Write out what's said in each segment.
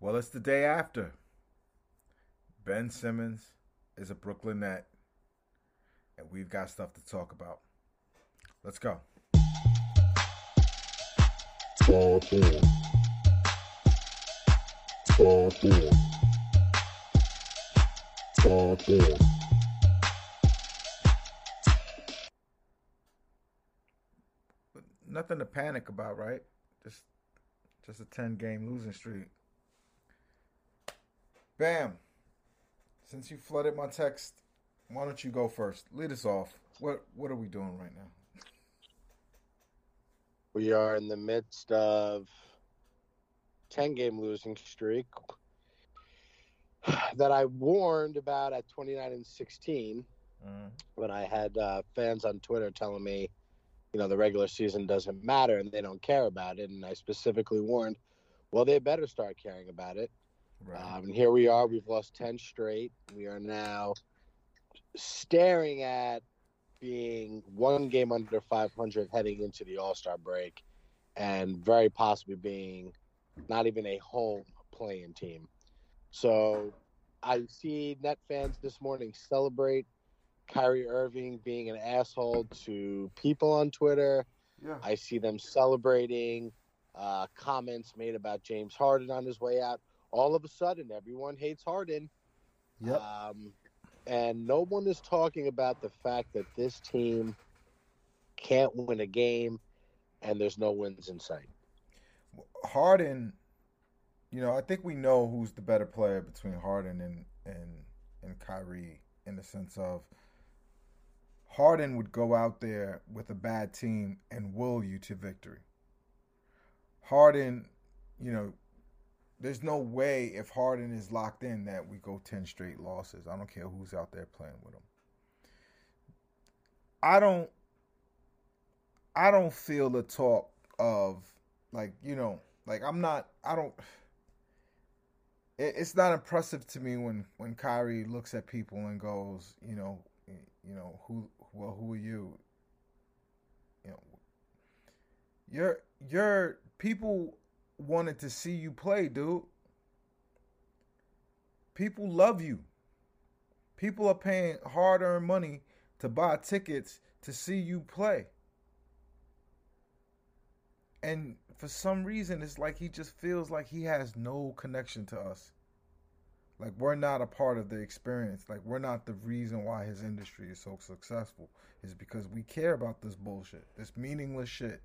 Well, it's the day after. Ben Simmons is a Brooklyn Net, and we've got stuff to talk about. Let's go. Talk on. Talk on. Talk on. Nothing to panic about, right? Just just a 10 game losing streak. Bam. Since you flooded my text, why don't you go first? Lead us off. What what are we doing right now? We are in the midst of 10 game losing streak that I warned about at 29 and 16 Mm. when I had uh, fans on Twitter telling me, you know, the regular season doesn't matter and they don't care about it. And I specifically warned, well, they better start caring about it. Right. Um, and here we are. We've lost 10 straight. We are now staring at being one game under 500 heading into the All Star break and very possibly being not even a home playing team. So I see net fans this morning celebrate Kyrie Irving being an asshole to people on Twitter. yeah. I see them celebrating uh, comments made about James Harden on his way out. All of a sudden, everyone hates Harden. Yep. Um, and no one is talking about the fact that this team can't win a game and there's no wins in sight. Harden, you know, I think we know who's the better player between Harden and and and Kyrie in the sense of Harden would go out there with a bad team and will you to victory. Harden, you know, there's no way if Harden is locked in that we go 10 straight losses. I don't care who's out there playing with him. I don't I don't feel the talk of like, you know, like I'm not I don't it, it's not impressive to me when when Kyrie looks at people and goes, you know, you know, who well, who are you? You know, you're you're people wanted to see you play, dude. People love you. People are paying hard earned money to buy tickets to see you play. And for some reason, it's like he just feels like he has no connection to us. Like we're not a part of the experience. Like we're not the reason why his industry is so successful. Is because we care about this bullshit, this meaningless shit.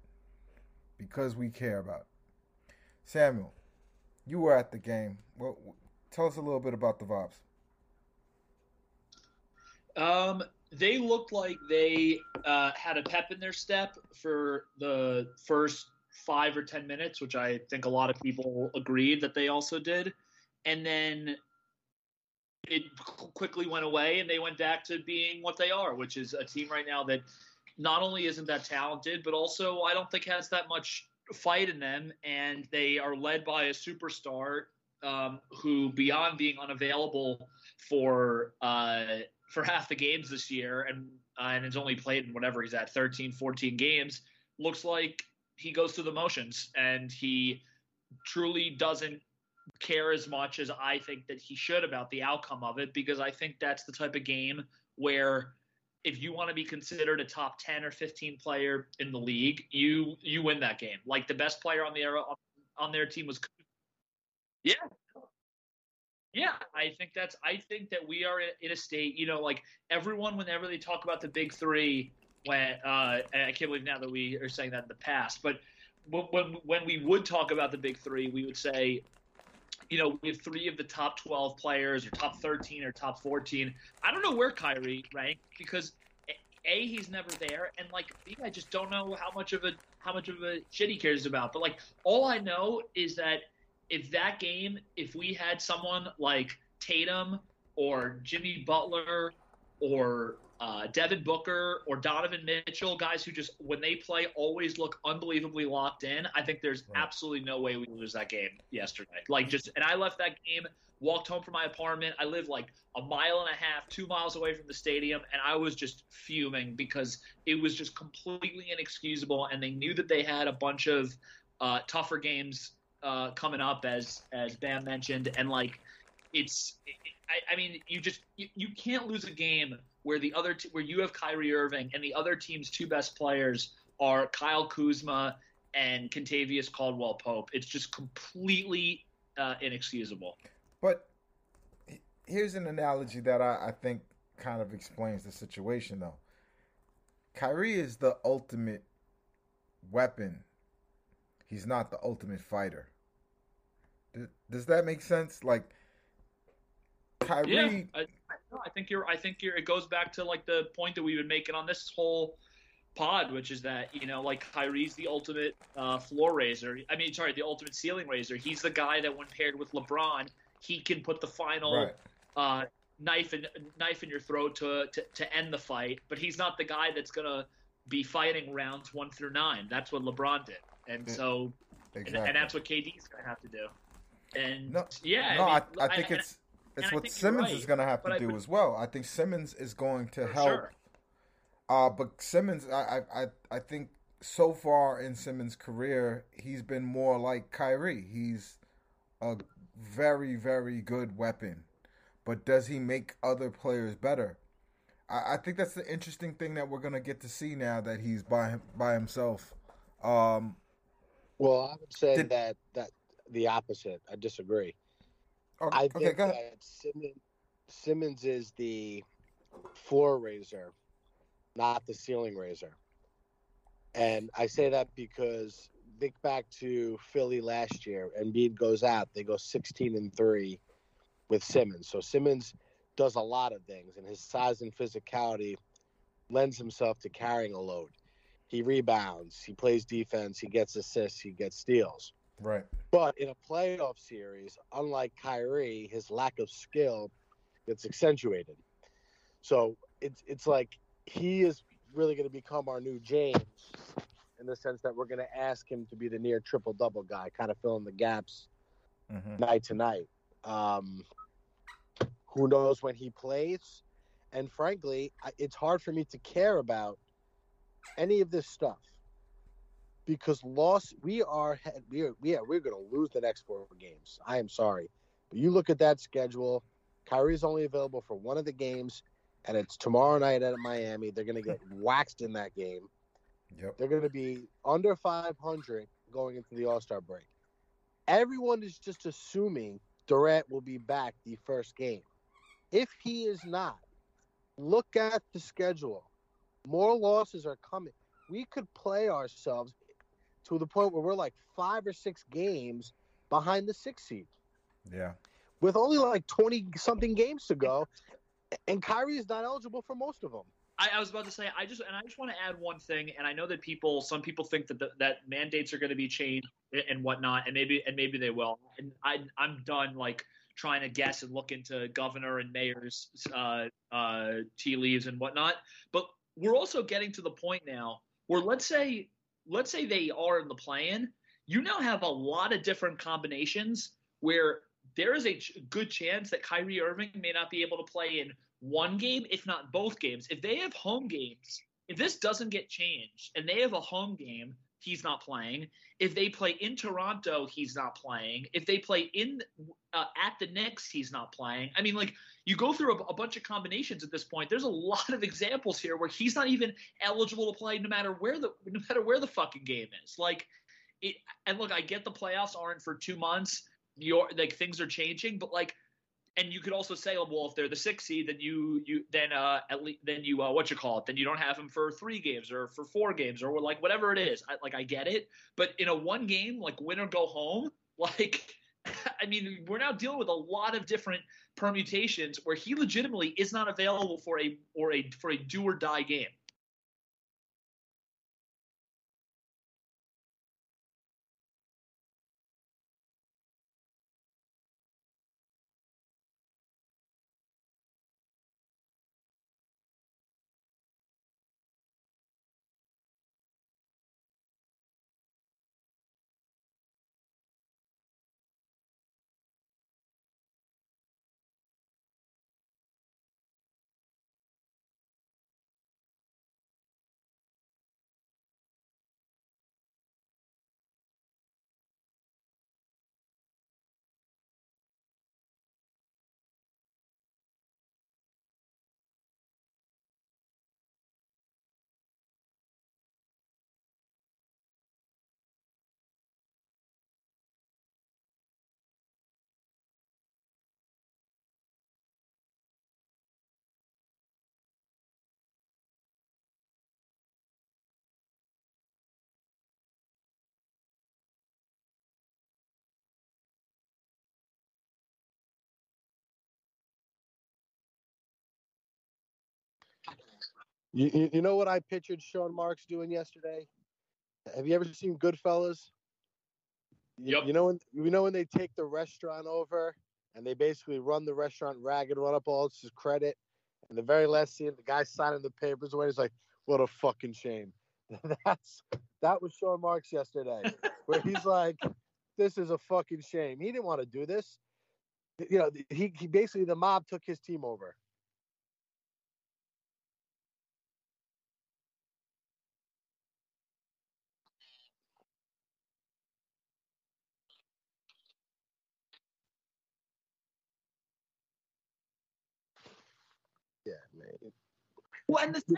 Because we care about it. Samuel, you were at the game. Well, tell us a little bit about the vibes. Um, they looked like they uh, had a pep in their step for the first five or ten minutes, which I think a lot of people agreed that they also did, and then it quickly went away, and they went back to being what they are, which is a team right now that not only isn't that talented, but also I don't think has that much fight in them, and they are led by a superstar um, who, beyond being unavailable for uh, for half the games this year, and uh, and has only played in whatever he's at 13, 14 games, looks like he goes through the motions, and he truly doesn't care as much as I think that he should about the outcome of it, because I think that's the type of game where if you want to be considered a top 10 or 15 player in the league, you you win that game. Like the best player on the era on their team was Yeah. Yeah, I think that's I think that we are in a state, you know, like everyone whenever they talk about the big 3 when uh I can't believe now that we are saying that in the past, but when when, when we would talk about the big 3, we would say you know, we have three of the top 12 players or top 13 or top 14. I don't know where Kyrie ranked because a he's never there, and like b I just don't know how much of a how much of a shit he cares about. But like all I know is that if that game, if we had someone like Tatum or Jimmy Butler or uh, Devin Booker or Donovan Mitchell, guys who just when they play always look unbelievably locked in. I think there's Right. absolutely no way we lose that game yesterday. Like just and I left that game, walked home from my apartment. I live like a mile and a half, two miles away from the stadium, and I was just fuming because it was just completely inexcusable. And they knew that they had a bunch of uh, tougher games uh, coming up, as as Bam mentioned, and like it's I, I mean you just you, you can't lose a game where the other t- where you have Kyrie Irving and the other team's two best players are Kyle Kuzma and Kentavious Caldwell Pope. It's just completely uh, inexcusable. But here's an analogy that I, I think kind of explains the situation, though. Kyrie is the ultimate weapon. He's not the ultimate fighter. Does, does that make sense? Like Kyrie, Yeah, I, no, I think you're. I think you're. It goes back to like the point that we've been making on this whole pod, which is that you know, like Kyrie's the ultimate uh, floor raiser. I mean, sorry, the ultimate ceiling raiser. He's the guy that when paired with LeBron, he can put the final right? uh, knife in knife in your throat to, to to end the fight. But he's not the guy that's gonna be fighting rounds one through nine. That's what LeBron did, and Yeah, so and, Exactly. and that's what KD's gonna have to do. And No, yeah, no, I, I, mean, I think and- it's and it's I what Simmons right, is going to have to do would- as well. I think Simmons is going to help. sure. Uh, but Simmons, I, I, I, I think so far in Simmons' career, he's been more like Kyrie. He's a very, very good weapon. But does he make other players better? I, I think that's the interesting thing that we're gonna get to see now that he's by by himself. Um, Well, I would say Did- that that the opposite. I disagree. Oh, okay, I think ahead. that Simmons, Simmons is the floor raiser, not the ceiling raiser. And I say that because think back to Philly last year. Embiid goes out; they go 16 and three with Simmons. So Simmons does a lot of things, and his size and physicality lends himself to carrying a load. He rebounds, he plays defense, he gets assists, he gets steals. Right. But in a playoff series, unlike Kyrie, his lack of skill gets accentuated. So it's it's like he is really going to become our new James in the sense that we're going to ask him to be the near triple double guy, kind of filling the gaps hmm night to night. Um, who knows when he plays? And frankly, it's hard for me to care about any of this stuff because loss. We are we are we are we're going to lose the next four games. I am sorry, but you look at that schedule. Kyrie's only available for one of the games, and it's tomorrow night at Miami. They're going to get waxed in that game. Yep. They're going to be under 500 going into the All Star break. Everyone is just assuming Durant will be back the first game. If he is not, look at the schedule. More losses are coming. We could play ourselves to the point where we're like five or six games behind the six seed Yeah. with only like 20 something games to go. And Kyrie is not eligible for most of them. I, I was about to say I just and I just want to add one thing, and I know that people, some people think that the, that mandates are going to be changed and whatnot, and maybe and maybe they will. And I I'm done like trying to guess and look into governor and mayor's uh, uh, tea leaves and whatnot. But we're also getting to the point now where let's say let's say they are in the plan. You now have a lot of different combinations where there is a ch- good chance that Kyrie Irving may not be able to play in one game, if not both games. If they have home games, if this doesn't get changed and they have a home game, he's not playing. If they play in Toronto, he's not playing. If they play in uh, at the Knicks, he's not playing. I mean, like you go through a, a bunch of combinations at this point. There's a lot of examples here where he's not even eligible to play, no matter where the no matter where the fucking game is. Like, it, and look, I get the playoffs aren't for two months. Your like things are changing, but like and you could also say, well, if they're the six seed, then you you then uh at least then you uh, what you call it, then you don't have him for three games or for four games or like whatever it is. I, like I get it, but in a one game like win or go home, like I mean, we're now dealing with a lot of different permutations where he legitimately is not available for a or a for a do or die game. You, you, know what I pictured Sean Marks doing yesterday? Have you ever seen Goodfellas? Yep. You know when you know when they take the restaurant over and they basically run the restaurant ragged, run up all his credit, and the very last scene, the guy signing the papers away, he's like, "What a fucking shame." That's that was Sean Marks yesterday, where he's like, "This is a fucking shame." He didn't want to do this. You know, he, he basically the mob took his team over. Yeah, man. Well, and the thing.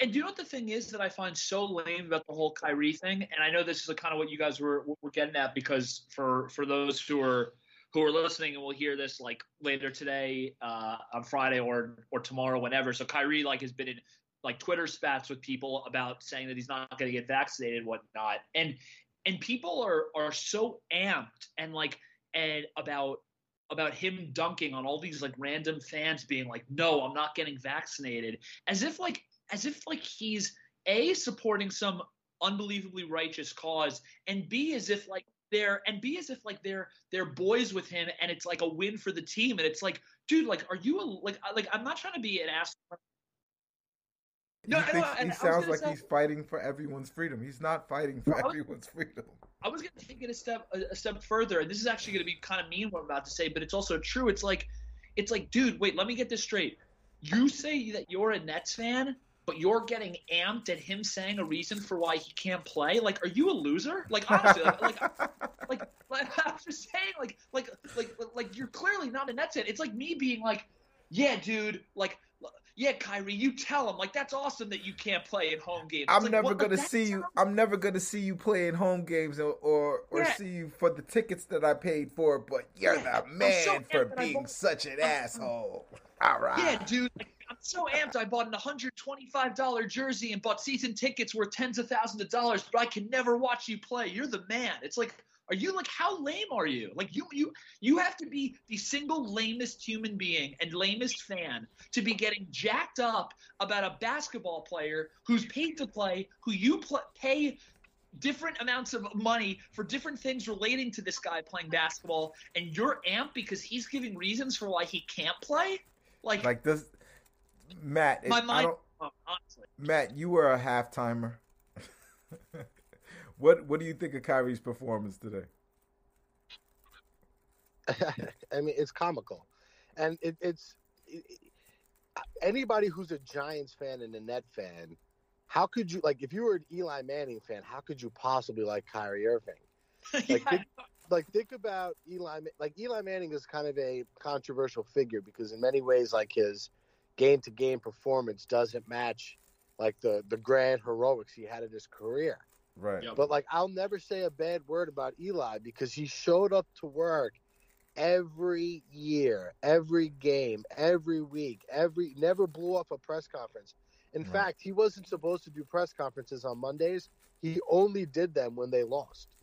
And do you know what the thing is that I find so lame about the whole Kyrie thing? And I know this is kind of what you guys were were getting at because for for those who are who are listening and will hear this like later today, uh, on Friday or or tomorrow, whenever. So Kyrie like has been in like Twitter spats with people about saying that he's not going to get vaccinated, and whatnot, and and people are are so amped and like and about about him dunking on all these like random fans being like, "No, I'm not getting vaccinated," as if like as if like he's a supporting some unbelievably righteous cause, and b as if like they're and b as if like they're they're boys with him, and it's like a win for the team, and it's like, dude, like, are you a like like I'm not trying to be an ass. No, he I thinks, and he sounds like say- he's fighting for everyone's freedom. He's not fighting for was- everyone's freedom. I was going to take it a step a, a step further, and this is actually going to be kind of mean what I'm about to say, but it's also true. It's like, it's like, dude, wait, let me get this straight. You say that you're a Nets fan, but you're getting amped at him saying a reason for why he can't play. Like, are you a loser? Like, honestly, like, like, like, like I'm just saying, like, like, like, like, you're clearly not a Nets fan. It's like me being like, yeah, dude, like. Yeah, Kyrie, you tell him like that's awesome that you can't play in home games. It's I'm like, never gonna see you. I'm never gonna see you playing home games or or, or Yeah. see you for the tickets that I paid for. But you're Yeah, the man so for amped that I being such an asshole. All right. Yeah, dude. Like, I'm so amped. I bought an $125 jersey and bought season tickets worth tens of thousands of dollars, but I can never watch you play. You're the man. It's like, are you like how lame are you? Like you you you have to be the single lamest human being and lamest fan to be getting jacked up about a basketball player who's paid to play, who you pl- pay different amounts of money for different things relating to this guy playing basketball, and you're amped because he's giving reasons for why he can't play. Like, Like this, Matt. my mind, don't, honestly. Matt, you were a half timer. what What do you think of Kyrie's performance today? I mean, it's comical, and it, it's it, anybody who's a Giants fan and a Net fan. How could you like if you were an Eli Manning fan? How could you possibly like Kyrie Irving? Like, Yeah, think, like think about Eli. Like Eli Manning is kind of a controversial figure because in many ways, like his game to game performance doesn't match like the the grand heroics he had in his career. Right. Yep. But like I'll never say a bad word about Eli because he showed up to work every year, every game, every week, every never blew up a press conference. In Right. fact, he wasn't supposed to do press conferences on Mondays. He only did them when they lost.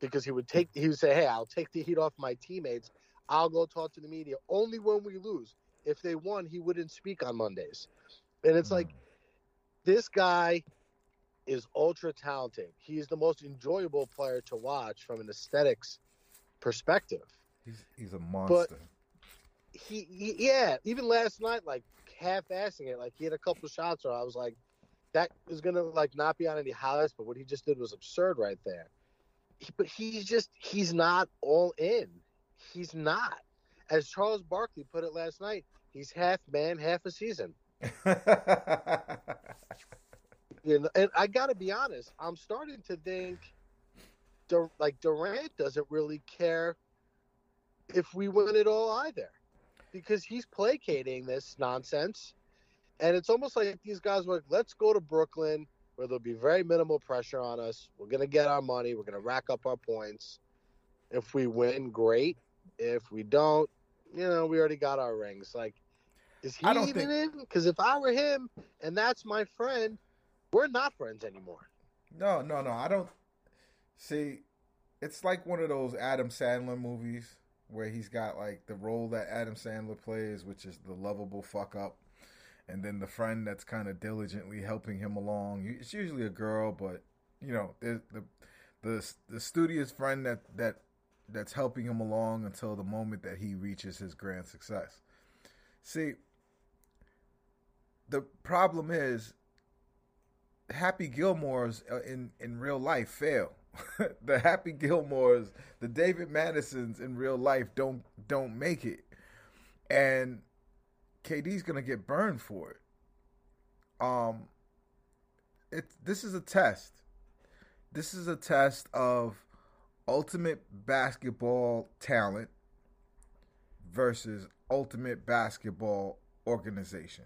Because he would take he would say, "Hey, I'll take the heat off my teammates. I'll go talk to the media only when we lose. If they won, he wouldn't speak on Mondays." And it's like hmm. this guy is ultra talented. He's the most enjoyable player to watch from an aesthetics perspective. He's he's a monster. He, he yeah, even last night, like half-assing it, like he had a couple shots where I was like, that is gonna like not be on any highlights, but what he just did was absurd right there. He- but he's just he's not all in. He's not. As Charles Barkley put it last night, he's half man, half a season. You know, and I got to be honest, I'm starting to think, Dur- like Durant doesn't really care if we win it all either, because he's placating this nonsense, and it's almost like these guys were like, "Let's go to Brooklyn, where there'll be very minimal pressure on us. We're gonna get our money. We're gonna rack up our points. If we win, great. If we don't, you know, we already got our rings. Like, is he I don't even think- in? Because if I were him, and that's my friend, we're not friends anymore. no, no, no. I don't see. It's like one of those Adam Sandler movies where he's got like the role that Adam Sandler plays, which is the lovable fuck up, and then the friend that's kind of diligently helping him along. It's usually a girl, but you know, the the the, studious friend that that that's helping him along until the moment that he reaches his grand success. See, the problem is Happy Gilmore's uh, in in real life fail. the Happy Gilmores, the David Madisons in real life don't don't make it, and KD's gonna get burned for it. Um, it this is a test. This is a test of ultimate basketball talent versus ultimate basketball organization.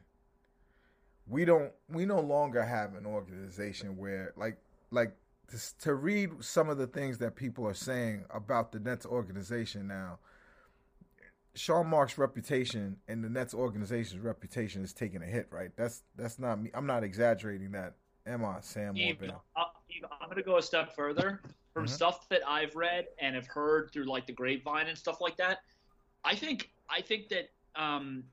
We don't we no longer have an organization where like like to, to read some of the things that people are saying about the Nets organization now. Sean Marks' reputation and the Nets organization's reputation is taking a hit, right? That's that's not me. I'm not exaggerating that. Am I, Sam Yves, Morgan? uh, I'm going to go a step further. From Mhm. stuff that I've read and have heard through like the grapevine and stuff like that, I think I think that um,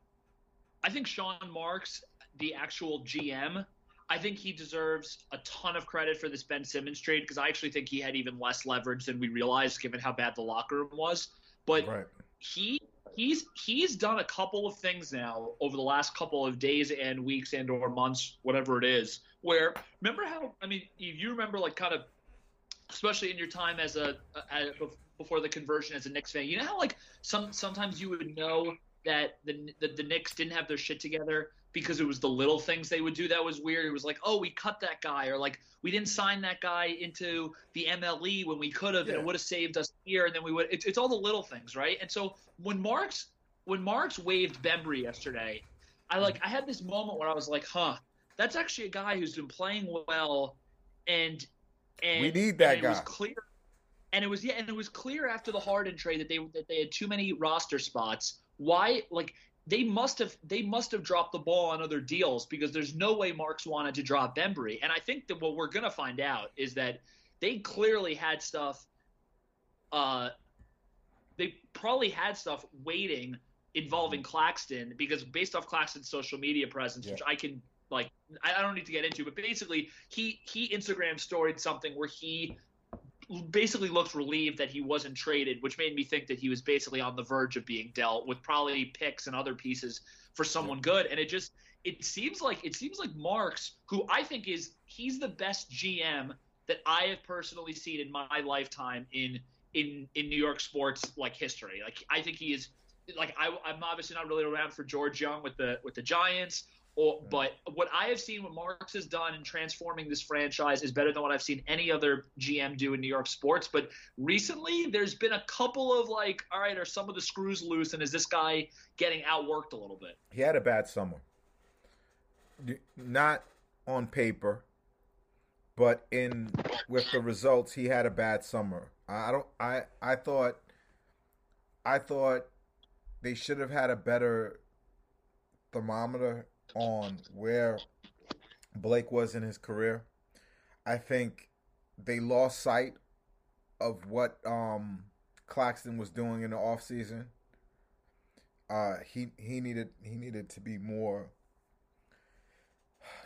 I think Sean Marks, the actual GM, I think he deserves a ton of credit for this Ben Simmons trade because I actually think he had even less leverage than we realized, given how bad the locker room was. But Right. he he's he's done a couple of things now over the last couple of days and weeks and or months whatever it is where remember how i mean you you remember like kind of especially in your time as a, a before the conversion as a Knicks fan you know how like some sometimes you would know that the, the the Knicks didn't have their shit together because it was the little things they would do that was weird. It was like, oh, we cut that guy, or like we didn't sign that guy into the MLE when we could have, and it would have saved us here. And then we would. It's, it's all the little things, right? And so when Marks when Marks waived Bembry yesterday, I mm-hmm. like I had this moment where I was like, huh, that's actually a guy who's been playing well, and and We need that and It was guy. clear. And it was yeah, and it was clear after the Harden trade that they that they had too many roster spots. Why like they must have they must have dropped the ball on other deals because there's no way Marks wanted to drop Bembry. And I think that what we're gonna find out is that they clearly had stuff. Uh, they probably had stuff waiting involving Claxton because based off Claxton's social media presence, Yeah. which I can like I I don't need to get into, but basically he he Instagram storied something where he basically looked relieved that he wasn't traded, which made me think that he was basically on the verge of being dealt with probably picks and other pieces for someone good. And it just it seems like it seems like Marks, who I think is he's the best GM that I have personally seen in my lifetime in in in New York sports like history. Like I think he is like I, I'm obviously not really around for George Young with the with the Giants. Or, hmm. but what I have seen, what Marks has done in transforming this franchise is better than what I've seen any other GM do in New York sports. But recently, there's been a couple of like, all right, are some of the screws loose, and is this guy getting outworked a little bit? He had a bad summer. Not on paper, but in with the results, he had a bad summer. I don't. I I thought. I thought they should have had a better thermometer on where Blake was in his career. I think they lost sight of what um, Claxton was doing in the offseason. Uh, he he needed he needed to be more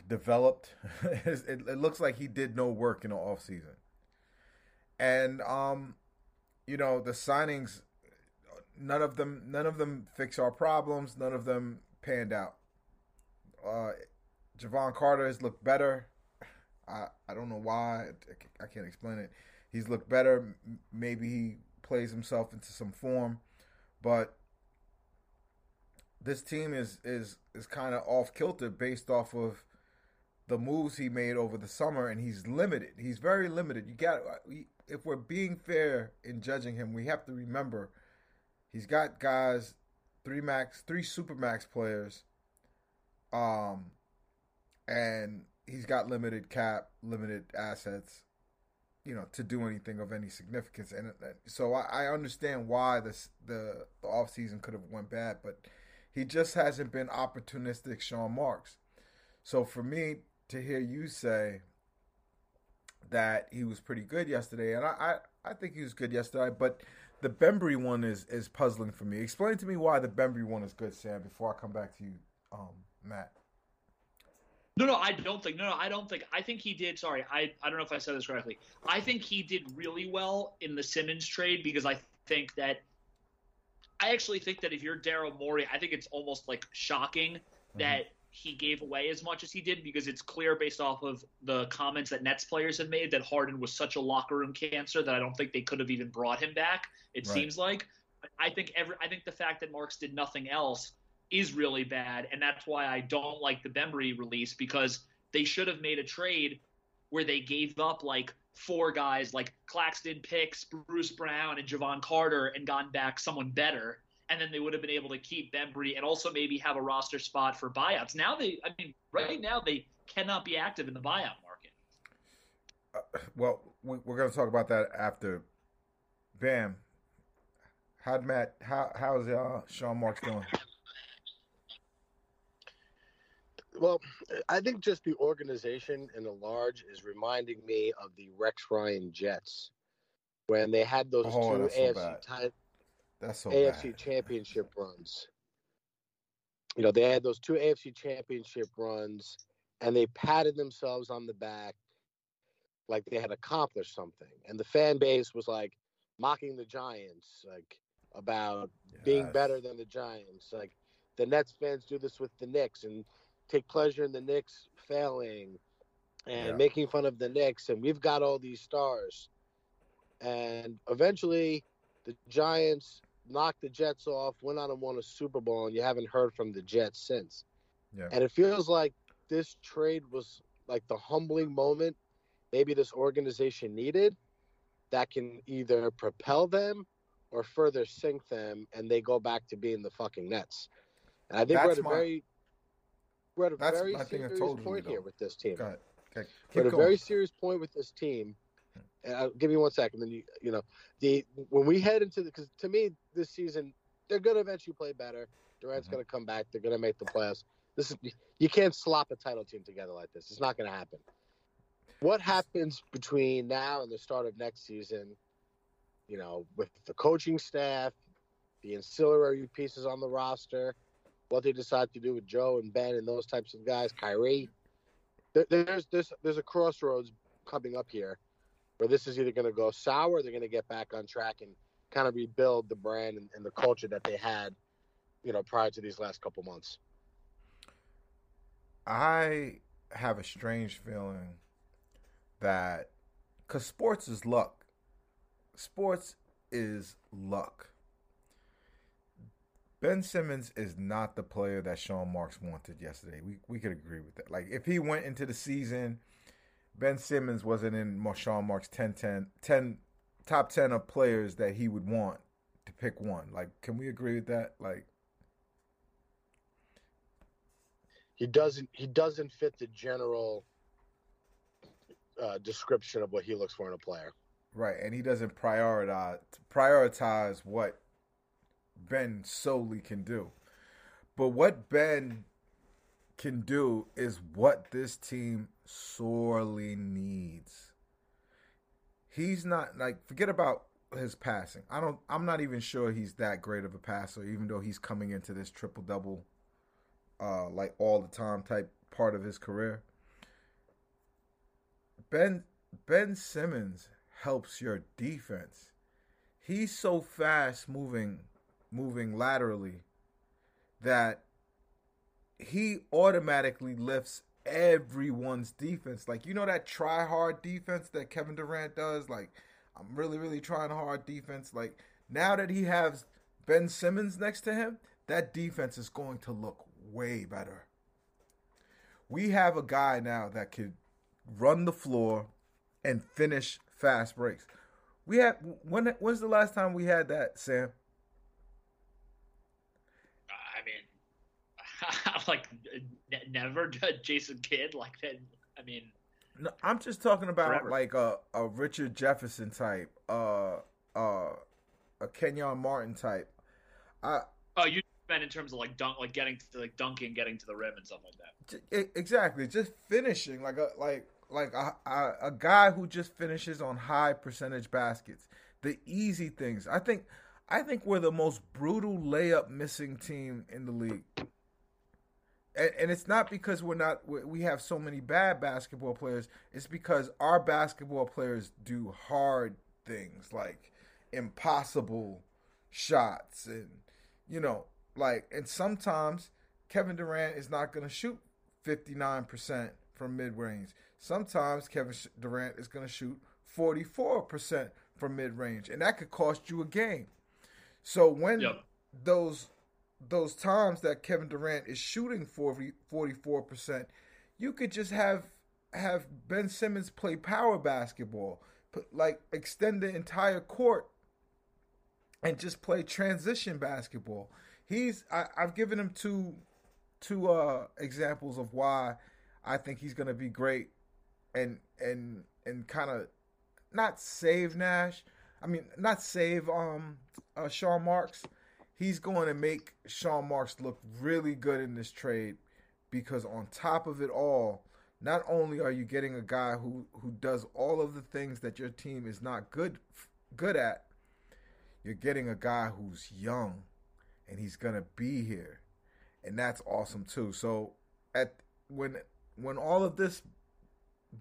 developed. it, it looks like he did no work in the offseason. And um, you know, the signings none of them none of them fix our problems, none of them panned out. Uh Jevon Carter has looked better. I I don't know why. I can't explain it. He's looked better. Maybe he plays himself into some form, but this team is is is kind of off kilter based off of the moves he made over the summer, and he's limited. He's very limited. You got if we're being fair in judging him, we have to remember he's got guys three max, three super max players, um, and he's got limited cap, limited assets, you know, to do anything of any significance. And uh, so I, I understand why this the the off season could have went bad, but he just hasn't been opportunistic, Sean Marks. So for me to hear you say that he was pretty good yesterday, and I, I, I think he was good yesterday. But the Bembry one is is puzzling for me. Explain to me why the Bembry one is good, Sam. Before I come back to you, um, Matt. No, no, I don't think. No, no, I don't think. I think he did. Sorry, I, I don't know if I said this correctly. I think he did really well in the Simmons trade because I think that. I actually think that if you're Daryl Morey, I think it's almost like shocking mm-hmm. that he gave away as much as he did because it's clear based off of the comments that Nets players have made that Harden was such a locker room cancer that I don't think they could have even brought him back. It Right. seems like. I think every I think the fact that Marks did nothing else is really bad, and that's why I don't like the Bembry release because they should have made a trade where they gave up like four guys like Claxton, Picks, Bruce Brown, and Jevon Carter and gone back someone better. And then they would have been able to keep Bembry and also maybe have a roster spot for buyouts. Now they, I mean, right now they cannot be active in the buyout market. Uh, well, we, we're going to talk about that after. Bam. How'd Matt? How how's uh, Sean Marks doing? Well, I think just the organization in the large is reminding me of the Rex Ryan Jets when they had those Oh, two so AFC bad. ti- That's so AFC bad. championship runs. You know, they had those two AFC championship runs and they patted themselves on the back like they had accomplished something. And the fan base was like mocking the Giants, like about being better than the Giants. Like the Nets fans do this with the Knicks and take pleasure in the Knicks failing and Yeah. making fun of the Knicks. And we've got all these stars. And eventually, the Giants knocked the Jets off, went on and won a Super Bowl, and you haven't heard from the Jets since. Yeah. And it feels like this trade was like the humbling moment maybe this organization needed that can either propel them or further sink them and they go back to being the fucking Nets. And I think we're That's at a my- very we're at a that's very my thing I serious told you, point here with this team. Go ahead. Okay, We're at a very serious point with this team. And I'll give me one second. Then you, you know, the when we head into the because to me this season they're going to eventually play better. Durant's Mhm. going to come back. They're going to make the playoffs. This is you can't slop a title team together like this. It's not going to happen. What happens between now and the start of next season? You know, with the coaching staff, the ancillary pieces on the roster, what they decide to do with Joe and Ben and those types of guys, Kyrie. There, there's there's there's a crossroads coming up here where this is either going to go sour they're going to get back on track and kind of rebuild the brand and, and the culture that they had, you know, prior to these last couple months. I have a strange feeling that because sports is luck. Sports is luck. Ben Simmons is not the player that Sean Marks wanted yesterday. We we could agree with that. Like if he went into the season, Ben Simmons wasn't in Sean Marks 10, 10, 10 top 10 of players that he would want to pick one. Like can we agree with that? Like He doesn't he doesn't fit the general uh, description of what he looks for in a player. Right, and he doesn't prioritize prioritize what Ben solely can do. But what Ben can do is what this team sorely needs. He's not like forget about his passing. I don't I'm not even sure he's that great of a passer even though he's coming into this triple double uh like all the time type part of his career. Ben Ben Simmons helps your defense. He's so fast moving moving laterally that he automatically lifts everyone's defense. Like you know that try hard defense that Kevin Durant does like I'm really really trying hard defense like now that he has Ben Simmons next to him, that defense is going to look way better. We have a guy now that could run the floor and finish fast breaks. We had when when's the last time we had that, Sam? I mean, like ne- never Jason Kidd like that. I mean, No, I'm just talking about Forever. like a, a Richard Jefferson type, uh, uh, a Kenyon Martin type. I oh, you meant in terms of like dunk, like getting to like dunking, getting to the rim and stuff like that. j- exactly just finishing like a like like a, a a guy who just finishes on high percentage baskets, the easy things. I think I think we're the most brutal layup missing team in the league. And, and it's not because we're not we we have so many bad basketball players. It's because our basketball players do hard things like impossible shots and you know like and sometimes Kevin Durant is not going to shoot 59% from mid-range. Sometimes Kevin Durant is going to shoot 44% from mid-range and that could cost you a game. So when Yep. those those times that Kevin Durant is shooting 40, 44%, you could just have have Ben Simmons play power basketball, put, like extend the entire court and just play transition basketball. He's I, I've given him two two uh examples of why I think he's gonna be great and and and kind of not save Nash. I mean, not save um uh, Sean Marks. He's going to make Sean Marks look really good in this trade because on top of it all, not only are you getting a guy who who does all of the things that your team is not good good at, you're getting a guy who's young and he's going to be here. And that's awesome too. So at when when all of this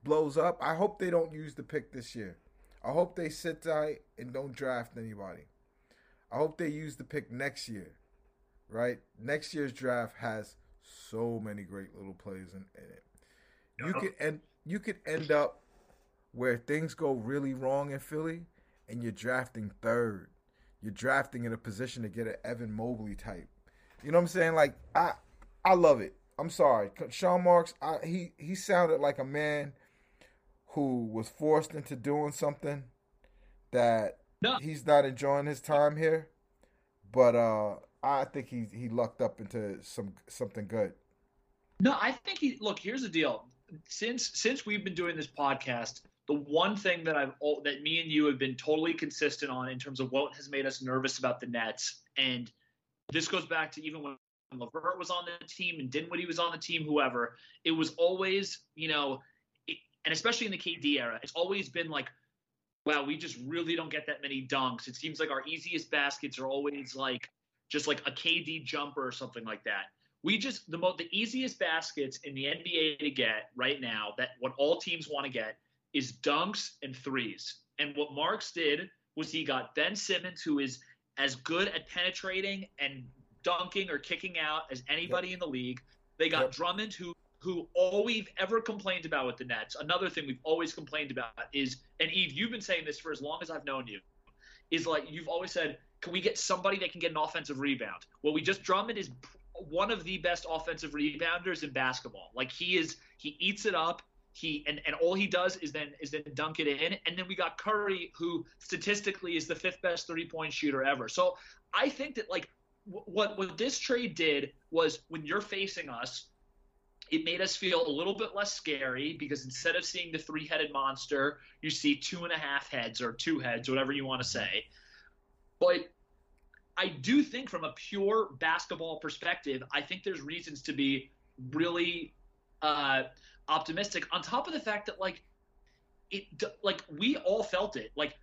blows up, I hope they don't use the pick this year. I hope they sit tight and don't draft anybody. I hope they use the pick next year. Right? Next year's draft has so many great little plays in, in it. You Yeah. could end you could end up where things go really wrong in Philly and you're drafting third. You're drafting in a position to get an Evan Mobley type. You know what I'm saying? Like I I love it. I'm sorry. Sean Marks, I, he he sounded like a man who was forced into doing something that No. he's not enjoying his time here. But uh I think he he lucked up into some something good. No, I think he. Look, here's the deal. Since since we've been doing this podcast, the one thing that I've that me and you have been totally consistent on in terms of what has made us nervous about the Nets, and this goes back to even when Levert was on the team and Dinwiddie was on the team, whoever. It was always, you know, it, and especially in the KD era, it's always been like, wow, we just really don't get that many dunks. It seems like our easiest baskets are always like just like a KD jumper or something like that we just the mo- the easiest baskets in the NBA to get right now that what all teams want to get is dunks and threes. And what Marks did was he got Ben Simmons, who is as good at penetrating and dunking or kicking out as anybody in the league. They got Yep. Drummond, who who all we've ever complained about with the Nets. Another thing we've always complained about is, and Yves, you've been saying this for as long as I've known you, is like you've always said, can we get somebody that can get an offensive rebound? Well, we just Drummond is one of the best offensive rebounders in basketball. Like he is, he eats it up. He and, and all he does is then is then dunk it in. And then we got Curry, who statistically is the fifth best three point shooter ever. So I think that like what what this trade did was when you're facing us, it made us feel a little bit less scary because instead of seeing the three headed monster, you see two and a half heads or two heads, whatever you want to say. But I do think from a pure basketball perspective, I think there's reasons to be really uh, optimistic. On top of the fact that like it, like we all felt it. Like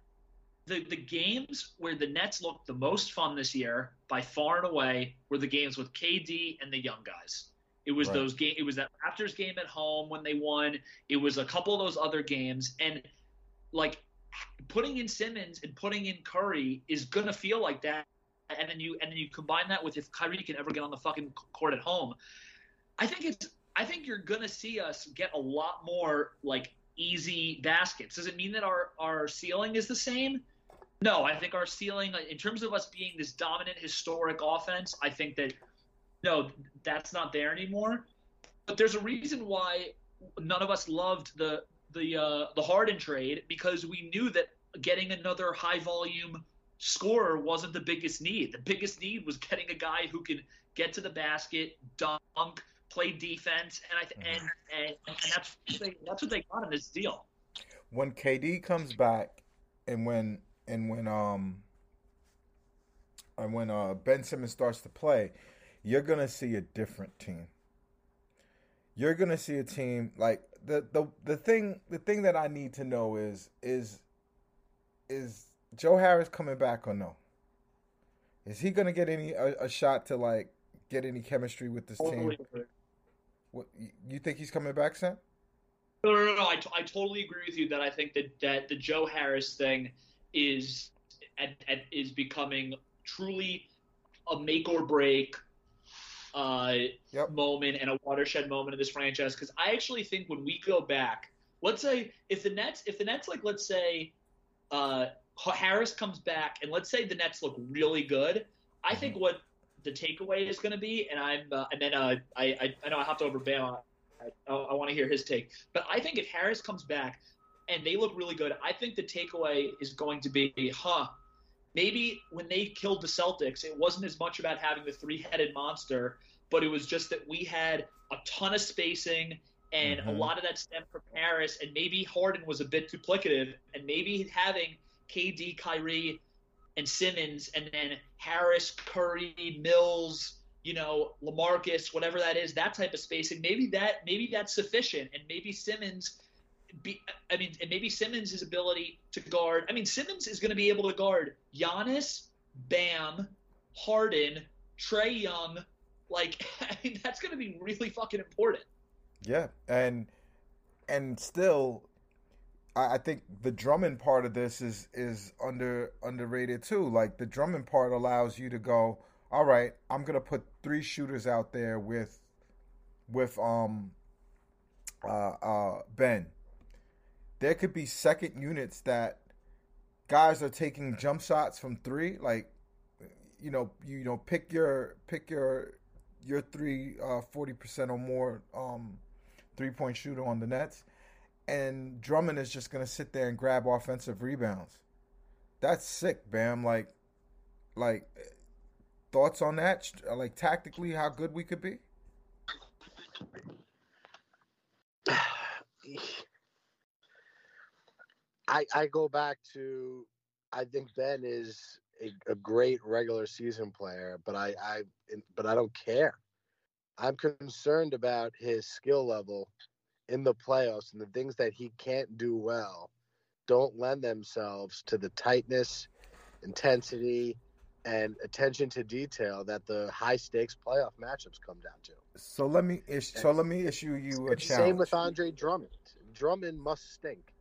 the the games where the Nets looked the most fun this year, by far and away, were the games with KD and the young guys. It was Right. those game. It was that Raptors game at home when they won. It was a couple of those other games, and like putting in Simmons and putting in Curry is gonna feel like that. And then you and then you combine that with if Kyrie can ever get on the fucking court at home, I think it's I think you're gonna see us get a lot more like easy baskets. Does it mean that our our ceiling is the same? No, I think our ceiling in terms of us being this dominant historic offense, I think that no, that's not there anymore. But there's a reason why none of us loved the the uh, the Harden trade because we knew that getting another high volume scorer wasn't the biggest need. The biggest need was getting a guy who can get to the basket, dunk, play defense, and I th- and, and and that's what they, that's what they got in this deal. when KD comes back and when and when um and when uh Ben Simmons starts to play, you're gonna see a different team. You're gonna see a team like the the the thing the thing that I need to know is is is Joe Harris coming back or no? Is he gonna get any a, a shot to like get any chemistry with this team? Totally agree. What, you- you think he's coming back, Sam? No, no, no, no. I, t- I totally agree with you that I think that, that the Joe Harris thing is at, at, is becoming truly a make or break uh, Yep. moment and a watershed moment in this franchise. Because I actually think when we go back, let's say if the Nets, if the Nets like let's say uh, Harris comes back and let's say the Nets look really good, I think what the takeaway is going to be, and I'm uh, and then uh, I, I I know I hopped over Bam. I, I want to hear his take. But I think if Harris comes back and they look really good, I think the takeaway is going to be, huh, maybe when they killed the Celtics, it wasn't as much about having the three headed monster, but it was just that we had a ton of spacing and a Mhm. lot of that stemmed from Harris, and maybe Harden was a bit duplicative, and maybe having KD, Kyrie, and Simmons, and then Harris, Curry, Mills, you know, Lamarcus, whatever that is, that type of spacing. Maybe that maybe that's sufficient, and maybe Simmons. Be, I mean, and maybe Simmons' ability to guard. I mean, Simmons is going to be able to guard Giannis, Bam, Harden, Trae Young. Like, I mean, that's going to be really fucking important. Yeah, and and still, I, I think the Drummond part of this is is under underrated too. Like the Drummond part allows you to go, all right, I'm gonna put three shooters out there with with um uh uh Ben. There could be second units that guys are taking jump shots from three, like you know, you know, pick your pick your your three uh forty percent or more um three point shooter on the Nets, and Drummond is just gonna sit there and grab offensive rebounds. That's sick, Bam. Like, like thoughts on that? Like tactically, how good we could be? I I go back to I think Ben is a, a great regular season player, but I I but I don't care. I'm concerned about his skill level in the playoffs and the things that he can't do well don't lend themselves to the tightness, intensity, and attention to detail that the high stakes playoff matchups come down to. So let me ish, so let me issue you a challenge. same with Andre Drummond. Drummond must stink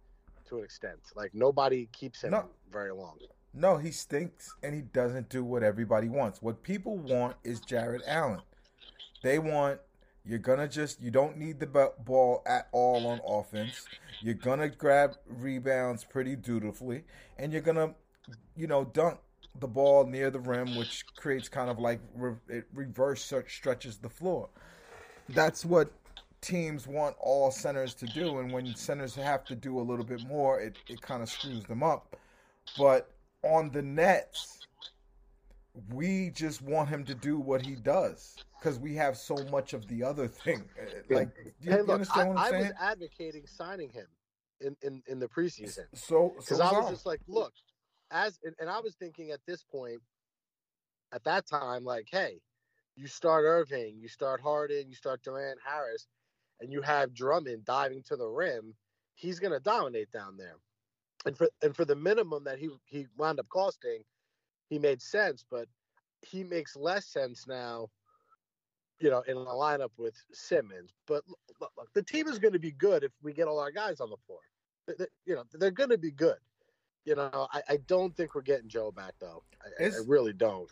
to an extent. Like nobody keeps him No. very long. No, he stinks and he doesn't do what everybody wants. What people want is Jarrett Allen. They want you're gonna just you don't need the ball at all on offense. You're gonna grab rebounds pretty dutifully, and you're gonna, you know, dunk the ball near the rim, which creates kind of like re- it reverse stretches the floor. That's what teams want all centers to do, and when centers have to do a little bit more, it, it kind of screws them up. But on the Nets, we just want him to do what he does because we have so much of the other thing. Like, do you, hey, you look, I, I was advocating signing him in, in, in the preseason so, because so I was was just like, look, as and, and I was thinking at this point, at that time, like, hey, you start Irving, you start Harden, you start Durant, Harris, and you have Drummond diving to the rim. He's gonna dominate down there, and for and for the minimum that he he wound up costing, he made sense. But he makes less sense now, you know, in a lineup with Simmons. But look, look, the team is going to be good if we get all our guys on the floor. They- You know, they're going to be good. You know, I, I don't think we're getting Joe back though. I, I- really don't.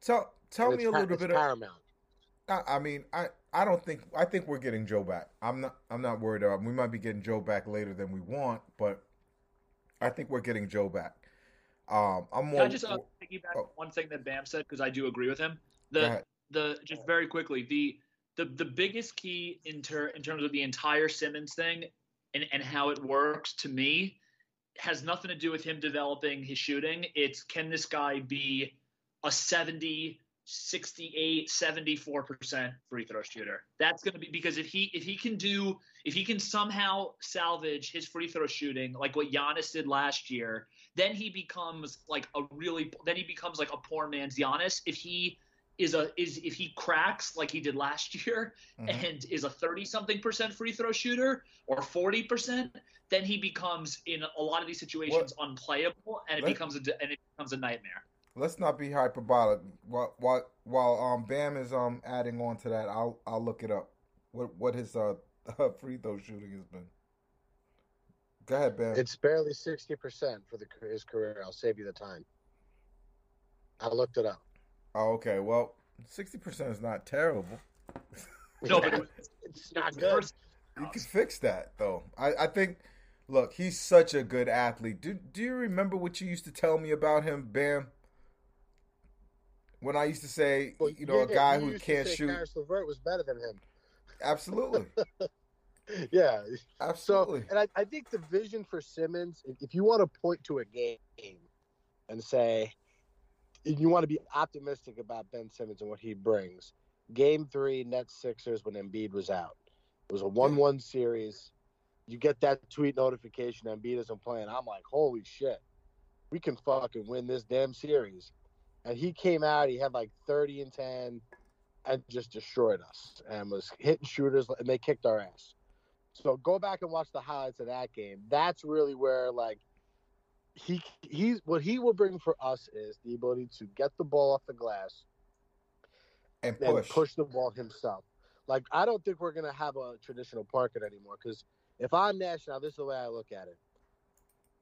Tell tell And me a little bit of. paramount. I, I mean, I I don't think I think we're getting Joe back. I'm not I'm not worried about. We might be getting Joe back later than we want, but I think we're getting Joe back. Um, I'm more. Can I just uh, piggyback oh. one thing that Bam said because I do agree with him. The the just very quickly the the the biggest key in ter- in terms of the entire Simmons thing and and how it works to me has nothing to do with him developing his shooting. It's can this guy be a 70 68 74% free throw shooter. That's going to be because if he if he can do if he can somehow salvage his free throw shooting like what Giannis did last year, then he becomes like a really then he becomes like a poor man's Giannis if he is a is if he cracks like he did last year Mhm. and is a 30 something percent free throw shooter or 40 percent then he becomes in a lot of these situations unplayable and it Let- becomes a and it becomes a nightmare Let's not be hyperbolic. While while while um Bam is um adding on to that, I'll I'll look it up. What what his uh free throw shooting has been. Go ahead, Bam. It's barely sixty percent for the his career. I'll save you the time. I looked it up. oh, okay. Well, sixty percent is not terrible. no but it- it's not good. You can fix that though. I, I think look, he's such a good athlete. Do do you remember what you used to tell me about him, Bam? When I used to say, Well, you know, a guy who can't shoot. Caris LeVert was better than him. Absolutely. Yeah. So, Absolutely. and I, I think the vision for Simmons, if, you want to point to a game and say you want to be optimistic about Ben Simmons and what he brings, Game Three, Nets Sixers, when Embiid was out, it was a one-one series. You get that tweet notification, Embiid isn't playing. I'm like, holy shit, we can fucking win this damn series. And he came out, he had like 30 and 10, and just destroyed us, and was hitting shooters, and they kicked our ass. So go back and watch the highlights of that game. That's really where like he he's what he will bring for us is the ability to get the ball off the glass and and push. push the ball himself. Like I don't think we're gonna have a traditional parket anymore because if I'm Nash now, this is the way I look at it.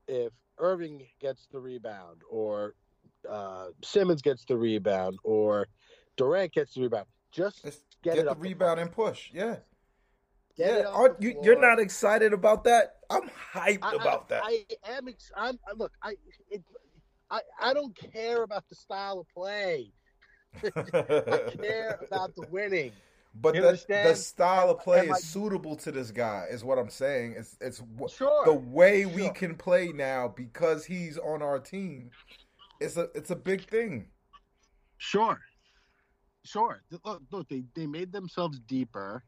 If Irving gets the rebound, or uh, Simmons gets the rebound, or Durant gets the rebound, just get, get, the the rebound floor. and push. Yeah. Get yeah. Aren't you you're not excited about that? I'm hyped I, about I, that. I am. Ex- I'm I- look. I it, I I don't care about the style of play. I care about the winning. but You the, the style of play is suitable to this guy, is what I'm saying. It's it's Sure. the way we can play now because he's on our team. It's a it's a big thing. Sure. Sure. Look, look, they, they made themselves deeper.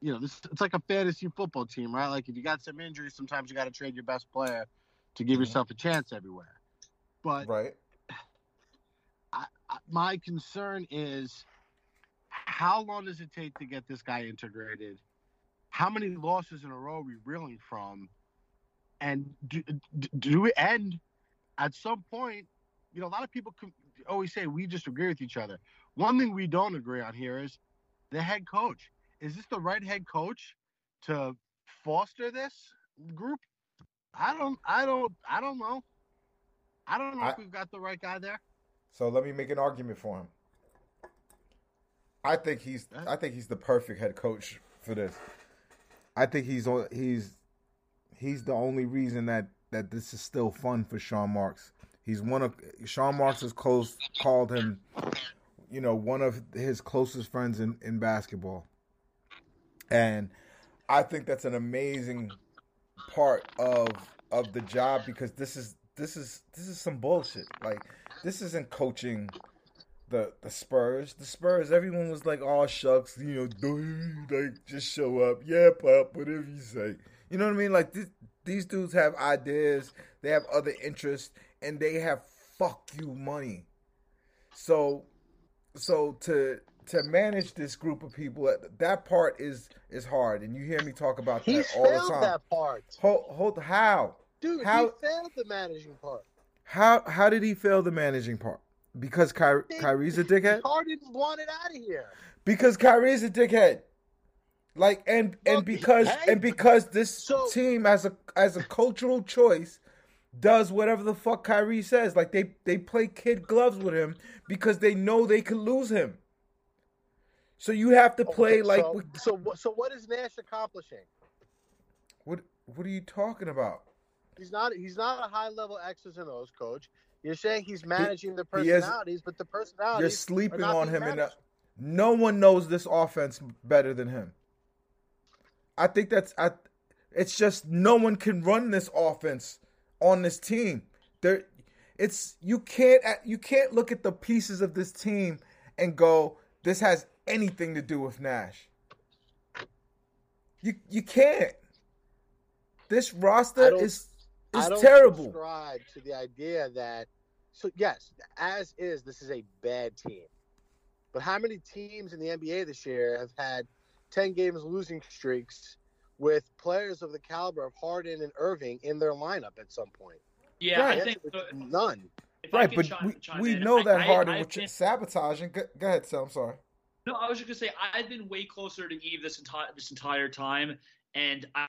You know, this it's like a fantasy football team, right? Like if you got some injuries, sometimes you got to trade your best player to give Mhm. yourself a chance everywhere. But Right. I, I, my concern is how long does it take to get this guy integrated? How many losses in a row are we reeling from? And do, do, do we end at some point? You know, a lot of people always say we just agree with each other. One thing we don't agree on here is the head coach. Is this the right head coach to foster this group? I don't. I don't. I don't know. I don't know I- if we've got the right guy there. So let me make an argument for him. I think he's I think he's the perfect head coach for this. I think he's he's he's the only reason that that this is still fun for Sean Marks. He's one of Sean Marks has close called him, you know, one of his closest friends in, in basketball. And I think that's an amazing part of of the job because this is this is this is some bullshit. Like this isn't coaching the the Spurs. The Spurs, everyone was like, "Oh shucks, you know, like just show up, yeah, pop, whatever you say." You know what I mean? Like these dudes have ideas, they have other interests, and they have fuck you money. So, so to to manage this group of people, uh, that part is is hard, and you hear me talk about that He's all the failed time. that part, Hold, hold, how? dude. How- he failed the managing part. How how did he fail the managing part? Because Ky- They- Kyrie's a dickhead. Harden wanted out of here. Because Kyrie's a dickhead. Like and and because and because this so- team as a as a cultural choice does whatever the fuck Kyrie says. Like they they play kid gloves with him because they know they could lose him. So you have to play Okay, like so, with- so. So what is Nash accomplishing? what what are you talking about? He's not. He's not a high level X's and O's coach. You're saying he's managing the he is- personalities, but the personalities You're sleeping on him and managed. no one knows this offense better than him. I think that's I it's just no one can run this offense on this team. There it's you can't you can't look at the pieces of this team and go this has anything to do with Nash. You you can't. This roster is I is don't terrible. subscribe to the idea that. So yes, as is, this is a bad team, But how many teams in the NBA this year have had 10 games losing streaks with players of the caliber of Harden and Irving in their lineup at some point? Yeah, Right. I think It's none. if Right, but chime- we, chime we in, know that I- Harden I've was been- sabotaging. Go, go ahead, Sal. I'm sorry. No, I was just gonna say I've been way closer to Yves this entire this entire time, and I,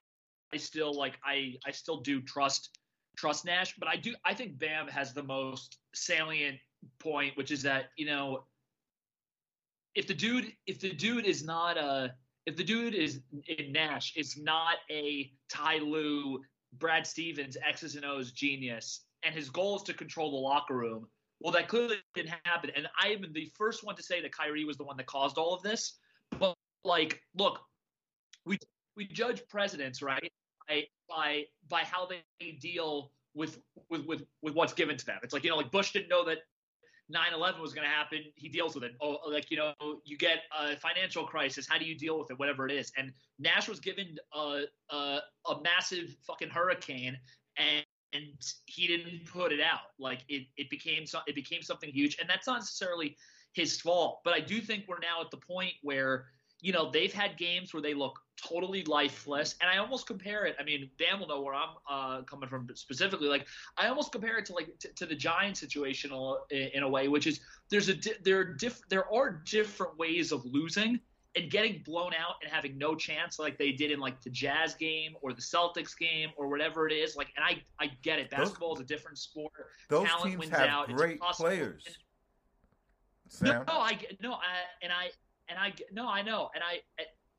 I still like I I still do trust trust Nash, but I do I think Bam has the most salient point, which is that you know if the dude if the dude is not a if the dude is in Nash is not a Ty Lue, Brad Stevens X's and O's genius, and his goal is to control the locker room. Well, that clearly didn't happen, and I am the first one to say that Kyrie was the one that caused all of this. But like, look, we we judge presidents right by by by how they deal with with with with what's given to them. It's like you know, like Bush didn't know that 9/11 was going to happen. He deals with it. Oh, like you know, you get a financial crisis. How do you deal with it? Whatever it is. And Nash was given a a, a massive fucking hurricane, and and he didn't put it out. Like it it became so, it became something huge, and that's not necessarily his fault. But I do think we're now at the point where you know they've had games where they look totally lifeless, and I almost compare it. I mean, Dan will know where I'm uh, coming from specifically. Like I almost compare it to like to, to the Giants situation in a way, which is there's a di- there are diff- there are different ways of losing and getting blown out and having no chance like they did in like the Jazz game or the Celtics game or whatever it is. Like, and I I get it. Those- Basketball is a different sport. Those Talent teams wins have out. Great players. No, Sam, no, I no, I and I and I no, I know, and I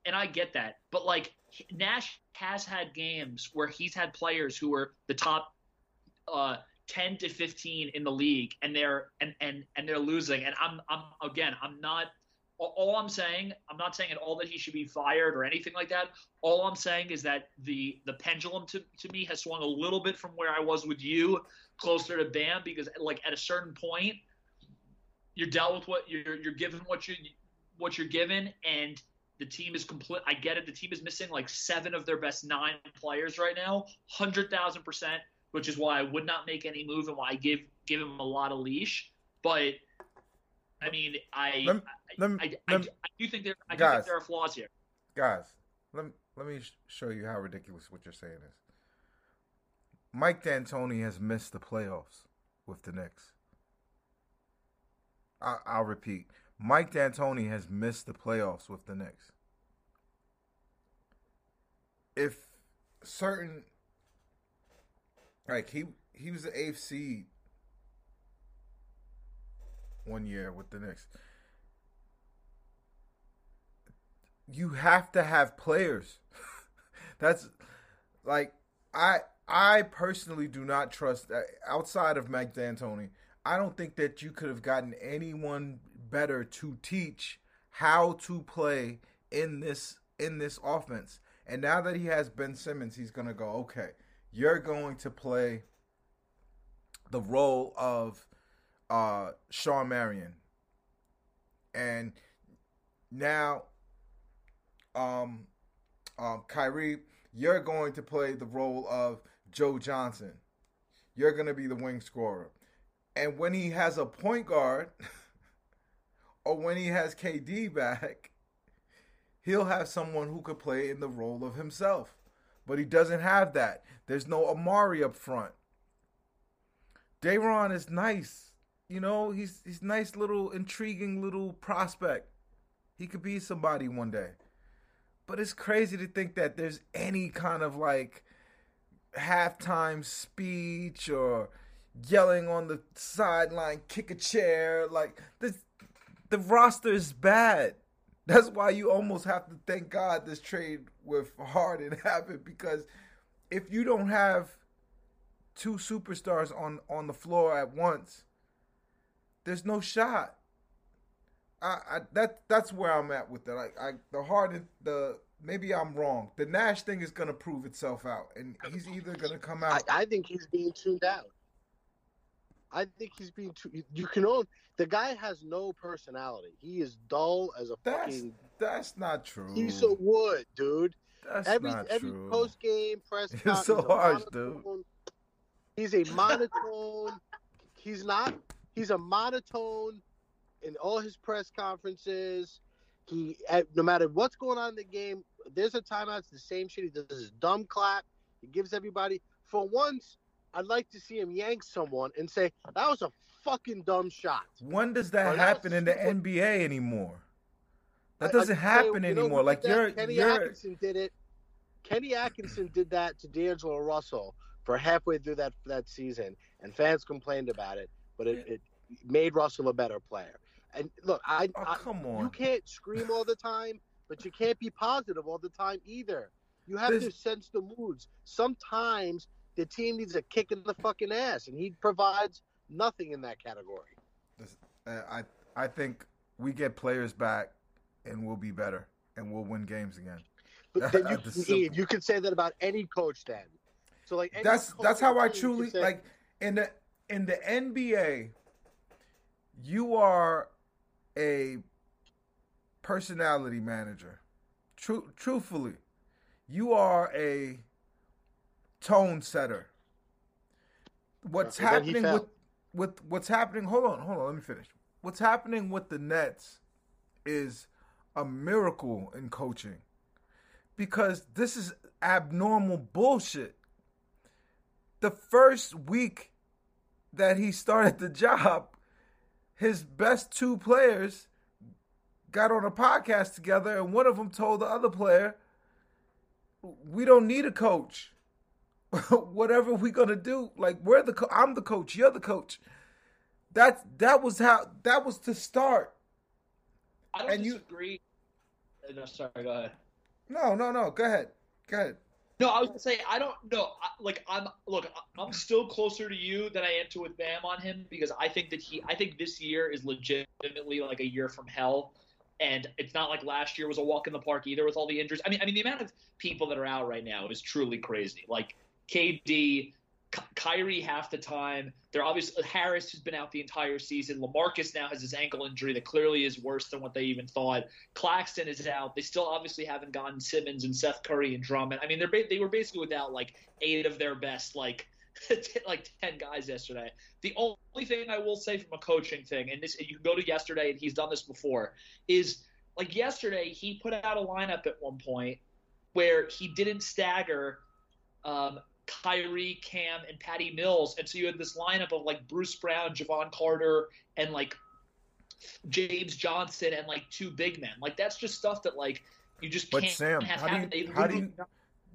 and I get that, but like Nash has had games where he's had players who were the top uh, ten to fifteen in the league, and they're and and and they're losing, and I'm I'm again, I'm not. all- All I'm saying, I'm not saying at all that he should be fired or anything like that. All I'm saying is that the the pendulum to, to me has swung a little bit from where I was with you, closer to Bam, because like at a certain point, you're dealt with what you're you're given what you what you're given and the team is complete I get it the team is missing like seven of their best nine players right now 100,000% which is why I would not make any move and why I give give him a lot of leash but I mean I I, I, I do think there I do Guys. think there are flaws here guys, let me, let me show you how ridiculous what you're saying is. Mike D'Antoni has missed the playoffs with the Knicks. I, I'll repeat. Mike D'Antoni has missed the playoffs with the Knicks. If certain, like he he was the eighth seed one year with the Knicks. You have to have players. That's like I I personally do not trust uh, outside of Mike D'Antoni. I don't think that you could have gotten anyone better to teach how to play in this in this offense. And now that he has Ben Simmons, he's gonna go, okay, you're going to play the role of uh Shawn Marion. And now um um Kyrie, you're going to play the role of Joe Johnson. You're gonna be the wing scorer. And when he has a point guard or when he has KD back, he'll have someone who could play in the role of himself. But he doesn't have that. There's no Amar'e up front. Day'Ron is nice. You know, he's he's nice little intriguing little prospect. He could be somebody one day. But it's crazy to think that there's any kind of like halftime speech or yelling on the sideline, kick a chair. Like this, the roster is bad. That's why you almost have to thank God this trade with Harden happened because if you don't have two superstars on on the floor at once, there's no shot. I, I that that's where I'm at with it. Like I the Harden the maybe I'm wrong. The Nash thing is gonna prove itself out, and he's either gonna come I, out. I think he's being tuned out. I think he's being too. You can own the guy has no personality. He is dull as a That's fucking that's not true. piece of wood, dude. That's every not every true. post game press so he's a harsh, dude. He's a monotone. he's not. He's a monotone in all his press conferences. He, no matter what's going on in the game, there's a timeout. It's the same shit. He does his dumb clap. He gives everybody. For once, I'd like to see him yank someone and say that was a fucking dumb shot. When does that that's happen in the super- NBA anymore? That doesn't I'd say, happen you know anymore. Like you're, Kenny you're. Atkinson did it. Kenny Atkinson did that to D'Angelo Russell for halfway through that that season, and fans complained about it, but it, it made Russell a better player. And look, I, Oh I come you can't scream all the time, but you can't be positive all the time either. You have This- to sense the moods. Sometimes the team needs a kick in the fucking ass, and he provides nothing in that category. Uh, I I think we get players back, and we'll be better, and we'll win games again. But then you, The simple- you could say that about any coach then. So like that's that's how I truly say, like in the in the NBA. You are a personality manager. True, truthfully, you are a tone setter. What's and happening with with what's happening? Hold on, hold on. Let me finish. What's happening with the Nets is a miracle in coaching because this is abnormal bullshit. The first week that he started the job, his best two players got on a podcast together, and one of them told the other player, "We don't need a coach. Whatever we're gonna do, like we're the co- I'm the coach, you're the coach." That that was how that was to start. I don't And you- disagree. Uh, No, sorry, go ahead. No, no, no. Go ahead. Go ahead. No, I was gonna say I don't know. Like I'm look, I'm still closer to you than I am to with Bam on him because I think that he, I think this year is legitimately like a year from hell, and it's not like last year was a walk in the park either with all the injuries. I mean, I mean the amount of people that are out right now is truly crazy. Like KD, Ky- Kyrie half the time. They're obviously Harris who's been out the entire season. Lamarcus now has his ankle injury that clearly is worse than what they even thought. Claxton is out. They still obviously haven't gotten Simmons and Seth Curry and Drummond. I mean, they're they were basically without like eight of their best like like ten guys yesterday. The only thing I will say from a coaching thing, and this you can go to yesterday, and he's done this before, is like yesterday he put out a lineup at one point where he didn't stagger um, Kyrie, Cam, and Patty Mills, and so you had this lineup of like Bruce Brown, Jevon Carter, and like James Johnson, and like two big men. Like that's just stuff that like you just But can't Sam, have how do you- how do you-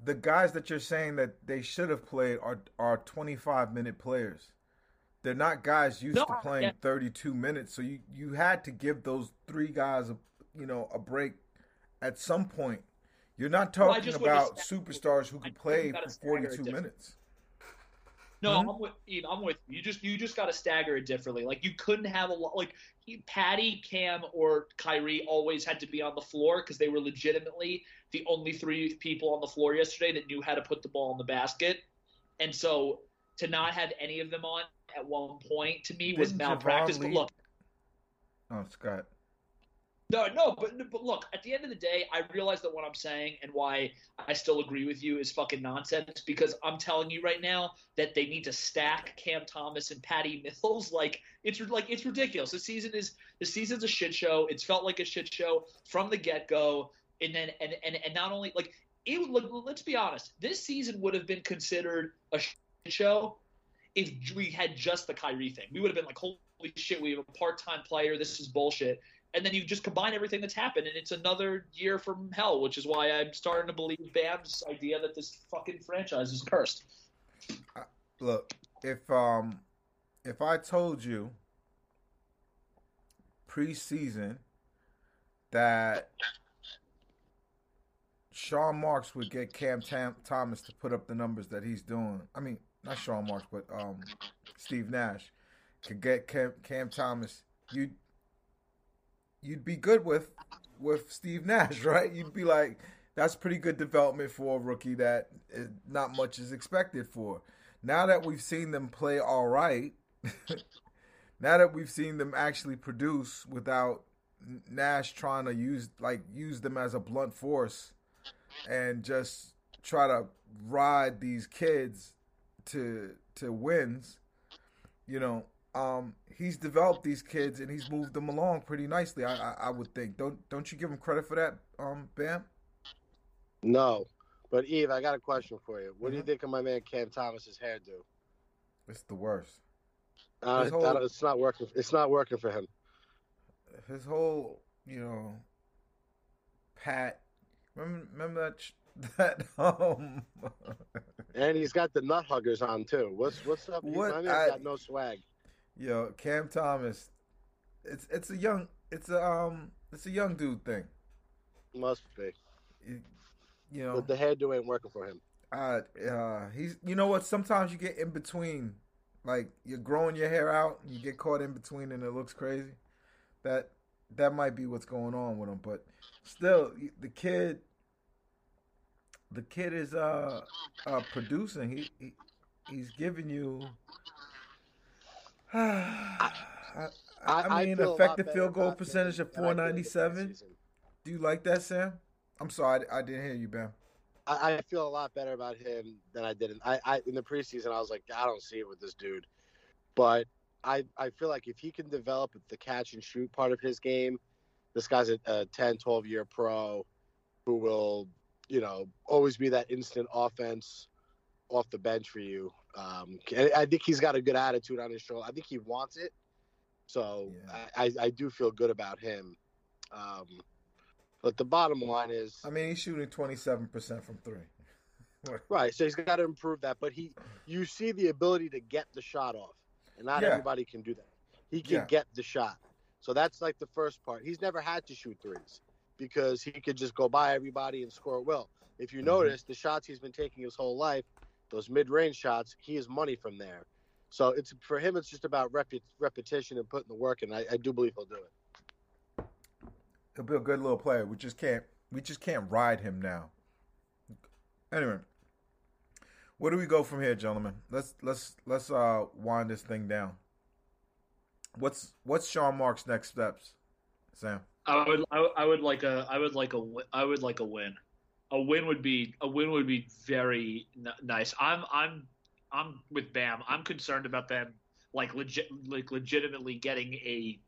The guys that you're saying that they should have played are are 25 minute players. They're not guys used No, to playing yeah. 32 minutes. So you you had to give those three guys a you know a break at some point. You're not talking to about superstars who can play for 42 minutes. No, Mhm. I'm with Yves, I'm with you. You just you just got to stagger it differently. Like you couldn't have a lot like Patty, Cam, or Kyrie always had to be on the floor because they were legitimately the only three people on the floor yesterday that knew how to put the ball in the basket. And so to not have any of them on at one point to me was Didn't malpractice. But look, Oh, Scott. No, no, but but look, at the end of the day, I realize that what I'm saying and why I still agree with you is fucking nonsense because I'm telling you right now that they need to stack Cam Thomas and Patty Mills. Like it's like it's ridiculous. The season is the season's a shit show. It's felt like a shit show from the get go, and then and and and not only like it. would- let's be honest. This season would have been considered a shit show if we had just the Kyrie thing. We would have been like, holy shit, we have a part time player. This is bullshit and then you just combine everything that's happened, and it's another year from hell, which is why I'm starting to believe Bam's idea that this fucking franchise is cursed. Look, if um if I told you preseason that Sean Marks would get Cam Tam- Thomas to put up the numbers that he's doing. I mean, not Sean Marks, but um Steve Nash could get Cam, Cam Thomas. You you'd be good with with Steve Nash, right? You'd be like, that's pretty good development for a rookie that is, not much is expected for. Now that we've seen them play all right, now that we've seen them actually produce without Nash trying to use like use them as a blunt force and just try to ride these kids to to wins, you know, um, he's developed these kids and he's moved them along pretty nicely. I, I, I would think. Don't don't you give him credit for that, um, Bam? No, but Yves, I got a question for you. What do you Mhm. think of my man Cam Thomas's hairdo? It's the worst. Uh, whole- that- it's not working. It's not working for him. His whole, you know, pat. Remember, remember that sh- that um. And he's got the nut huggers on too. What's what's up? What I- got no swag. Yo, Cam Thomas, it's it's a young it's a um it's a young dude thing. Must be. You, you know, But the hairdo ain't working for him. uh, uh, he's you know what? Sometimes you get in between, like you're growing your hair out, and you get caught in between, and it looks crazy. That that might be what's going on with him, but still, the kid, the kid is uh, uh producing. He, he he's giving you. I, I, I mean, effective field goal percentage of than I did in the 497. Do you like that, Sam? I'm sorry, I, I didn't hear you, Ben. I, I feel a lot better about him than I did in I, I in the preseason. I was like, I don't see it with this dude, but I I feel like if he can develop the catch and shoot part of his game, this guy's a, a 10, 12 year pro who will you know always be that instant offense off the bench for you. Um, I I think he's got a good attitude on his shoulder. I think he wants it, so Yeah. I, I I do feel good about him. Um, but the bottom line is, I mean, he's shooting 27% from three. Right, so he's got to improve that, but he, you see the ability to get the shot off, and not Yeah. everybody can do that. He can Yeah. get the shot, so that's like the first part. He's never had to shoot threes because he could just go by everybody and score well. If you Mhm. notice, the shots he's been taking his whole life, those mid-range shots, he is money from there. So it's for him, it's just about repu- repetition and putting the work in. I, I do believe he'll do it. He'll be a good little player. We just can't we just can't ride him now. Anyway, where do we go from here, gentlemen? Let's let's let's uh wind this thing down. What's what's Sean Mark's next steps, Sam? I would I, I would like a I would like a wi- I would like a win. A win would be a win would be very n- nice. I'm I'm I'm with Bam. I'm concerned about them like legit like legitimately getting a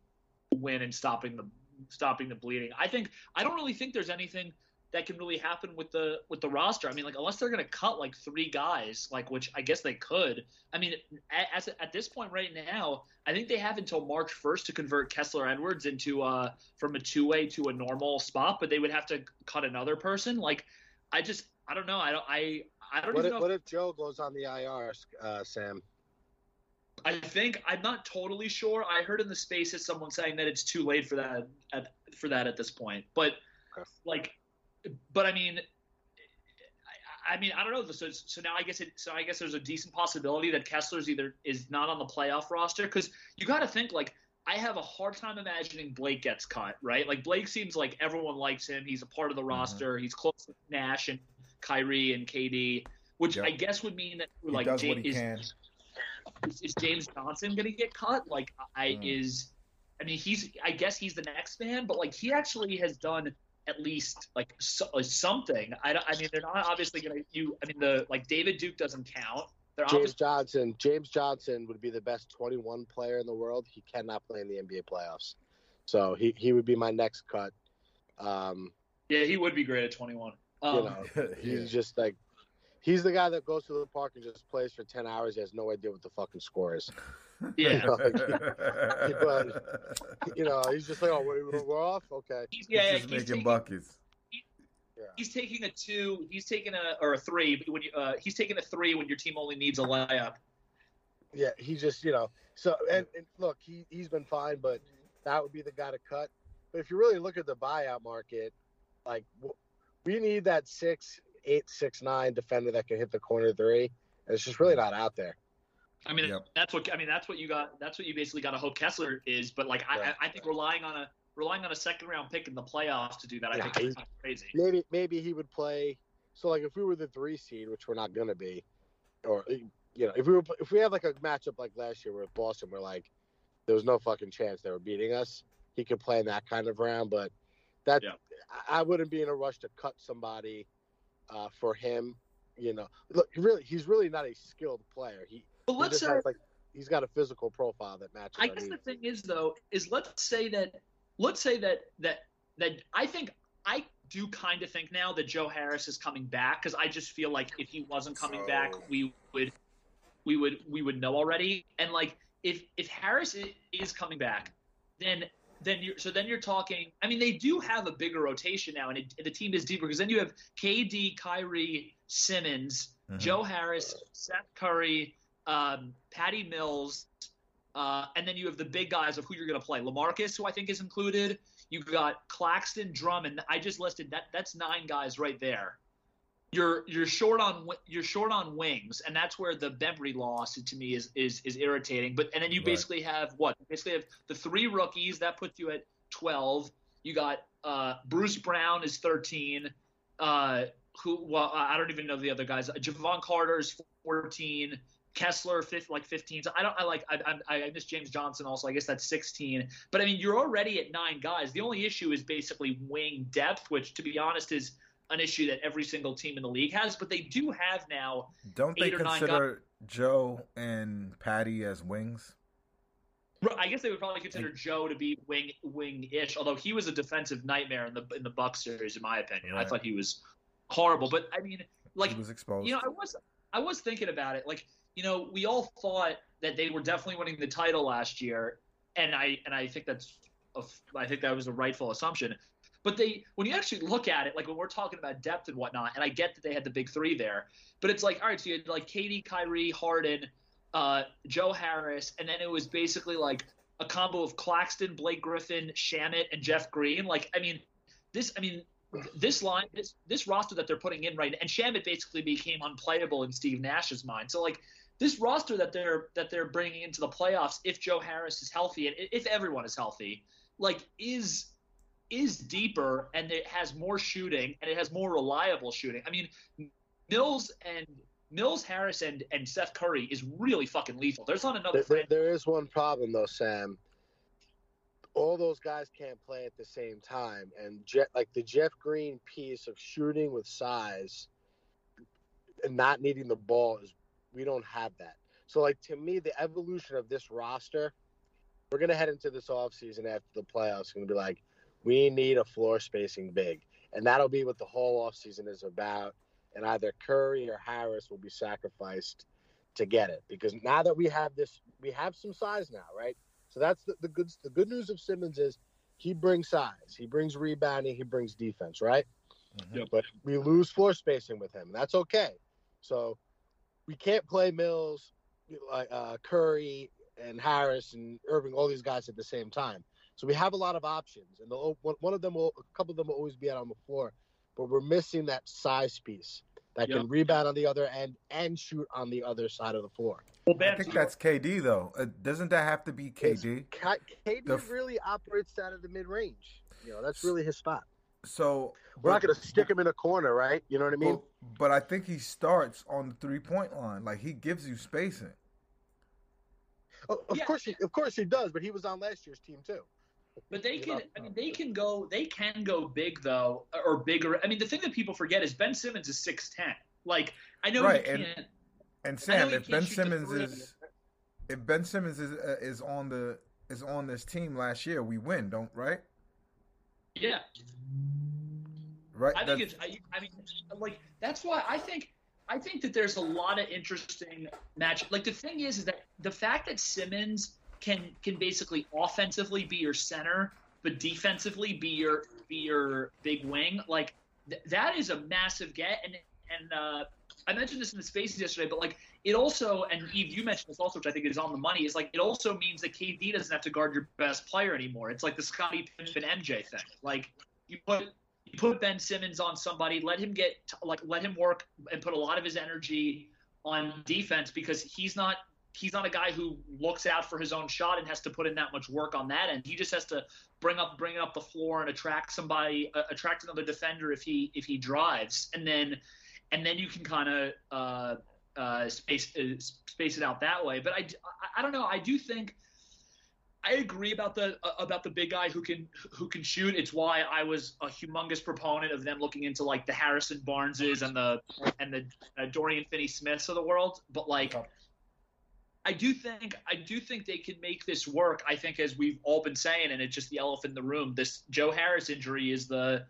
win and stopping the stopping the bleeding. I think I don't really think there's anything that can really happen with the with the roster. I mean, like unless they're going to cut like three guys, like which I guess they could. I mean, at, as at this point right now, I think they have until March 1st to convert Kessler Edwards into uh from a two way to a normal spot, but they would have to cut another person. Like, I just I don't know. I don't I I don't What even if, know. what if Joe goes on the IR, uh, Sam? I think I'm not totally sure. I heard in the spaces someone saying that it's too late for that at, for that at this point. But Okay. like, but I mean, I, I mean I don't know. So so now I guess it. So I guess there's a decent possibility that Kessler's either is not on the playoff roster because you got to think like. I have a hard time imagining Blake gets cut, right? Like Blake seems like everyone likes him. He's a part of the roster. He's close with Nash and Kyrie and KD, which Yep. I guess would mean that He like does Ja- what he is, is, is James Johnson going to get cut? Like, I Mm. is, I mean, he's, I guess he's the next man, but like he actually has done at least like so, uh, something. I, I mean, they're not obviously going to. You, I mean, the like David Duke doesn't count. They're James obviously, Johnson. James Johnson would be the best 21 player in the world. He cannot play in the NBA playoffs, so he, he would be my next cut. Um, yeah, he would be great at 21. Um, you know, he's Yeah. just like he's the guy that goes to the park and just plays for 10 hours. He has no idea what the fucking score is. Yeah. But, you know, he's just like, oh, we're, we're off. Okay. He's, He's yeah, just he's making taking, buckets. he's taking a two. He's taking a or a three But when you. Uh, he's taking a three when your team only needs a layup. Yeah, he just, you know, so and, and look, he he's been fine, but that would be the guy to cut. But if you really look at the buyout market, like we need that six, eight, six, nine defender that can hit the corner three, and it's just really not out there. I mean, Yep. that's what I mean. That's what you got. That's what you basically got to hope Kessler is. But like, I, I, I think relying on a relying on a second round pick in the playoffs to do that, I think he's- is kind of crazy. Maybe maybe he would play. So like if we were the three seed, which we're not gonna be, or you know, if we were if we had like a matchup like last year with Boston, where like there was no fucking chance they were beating us, he could play in that kind of round. But that Yeah. I I wouldn't be in a rush to cut somebody uh, for him. You know, look, really he's really not a skilled player. He But he let's just say has like he's got a physical profile that matches. I our guess the thing is though, is let's say that let's say that that that I think I do kind of think now that Joe Harris is coming back because I just feel like if he wasn't coming back, we would we would we would know already. And like if if Harris is coming back, then then you're so then you're talking. I mean, they do have a bigger rotation now, and, it, the team is deeper because then you have KD, Kyrie, Simmons, Mhm. Joe Harris, Seth Curry, um, Patty Mills, uh, and then you have the big guys of who you're going to play. Lamarcus, who I think is included. You've got Claxton, Drummond. I just listed that. That's nine guys right there. You're you're short on you're short on wings, and that's where the Bembry loss to me is is is irritating. But and then you Right. basically have what? You Basically have the three rookies that puts you at twelve. You got uh, Bruce Brown is thirteen. Uh, who? Well, I I don't even know the other guys. Jevon Carter is fourteen. Kessler, fifth, like 15. So I don't, I like, I, I, I miss James Johnson also. I guess that's 16. But I mean, you're already at nine guys. The only issue is basically wing depth, which to be honest is an issue that every single team in the league has. But they do have now. Don't they eight or nine consider Joe and Patty as wings? I guess they would probably consider Joe to be wing wing ish, although he was a defensive nightmare in the in the Bucks series, in my opinion. I thought he was horrible. But I mean, like he was exposed. You know, I was I was thinking about it. Like, you know, we all thought that they were definitely winning the title last year, and I and I think that's a, I think that was a rightful assumption. But they, when you actually look at it, like when we're talking about depth and whatnot, and I get that they had the big three there, but it's like, all right, so you had like KD, Kyrie, Harden, uh, Joe Harris, and then it was basically like a combo of Claxton, Blake Griffin, Shamet, and Jeff Green. Like, I mean, this, I mean, this line, this this roster that they're putting in right and Shamet basically became unplayable in Steve Nash's mind. So like this roster that they're that they're bringing into the playoffs, if Joe Harris is healthy and if everyone is healthy, like is is deeper and it has more shooting and it has more reliable shooting. I mean, Mills and Mills, Harris, and and Seth Curry is really fucking lethal. There's not another There, there, there is one problem though, Sam. All those guys can't play at the same time, and Je- like the Jeff Green piece of shooting with size and not needing the ball is we don't have that. So like to me, the evolution of this roster, we're gonna head into this offseason after the playoffs. Gonna be like, we need a floor spacing big, and that'll be what the whole offseason is about. And either Curry or Harris will be sacrificed to get it because now that we have this, we have some size now, right? So that's the, the good. The good news of Simmons is he brings size, he brings rebounding, he brings defense, right? Mhm. Yep. But we lose floor spacing with him. That's okay. So we can't play Mills, like uh, Curry and Harris and Irving, all these guys at the same time. So we have a lot of options, and one one of them will, a couple of them will always be out on the floor, but we're missing that size piece that Yep. can rebound on the other end and shoot on the other side of the floor. Well, I think that's KD though. Uh, doesn't that have to be KD? Ka- KD The really operates out of the mid range. You know, that's really his spot. So We're not going to stick him in a corner, right? You know what I mean? But, but I think he starts on the three point line. Like he gives you spacing. Oh, of Yeah. course, he, of course he does. But he was on last year's team too. But they can. I mean, they can go. They can go big though, or bigger. I mean, the thing that people forget is Ben Simmons is six ten. Like I know Right, he and- can't. And I Sam, he if can't Ben Simmons is if Ben Simmons is uh, is on the is on this team last year, we win, don't right? Yeah, Right. I think it's. I, I mean, like that's why I think. I think that there's a lot of interesting match. Like the thing is, is that the fact that Simmons can can basically offensively be your center, but defensively be your be your big wing. Like th- that is a massive get. And and uh, I mentioned this in the spaces yesterday, but like it also, and Yves, you mentioned this also, which I think is on the money. Is like it also means that KD doesn't have to guard your best player anymore. It's like the Scottie Pippen MJ thing. Like you put you put Ben Simmons on somebody, let him get like let him work and put a lot of his energy on defense because he's not he's not a guy who looks out for his own shot and has to put in that much work on that end. He just has to bring up bring up the floor and attract somebody uh, attract another defender if he if he drives and then and then you can kind of uh, uh, space uh, space it out that way. But I, I I don't know. I do think. I agree about the uh, about the big guy who can who can shoot. It's why I was a humongous proponent of them looking into like the Harrison Barneses and the and the uh, Dorian Finney Smiths of the world. But like, I do think I do think they can make this work. I think as we've all been saying, and it's just the elephant in the room. This Joe Harris injury is the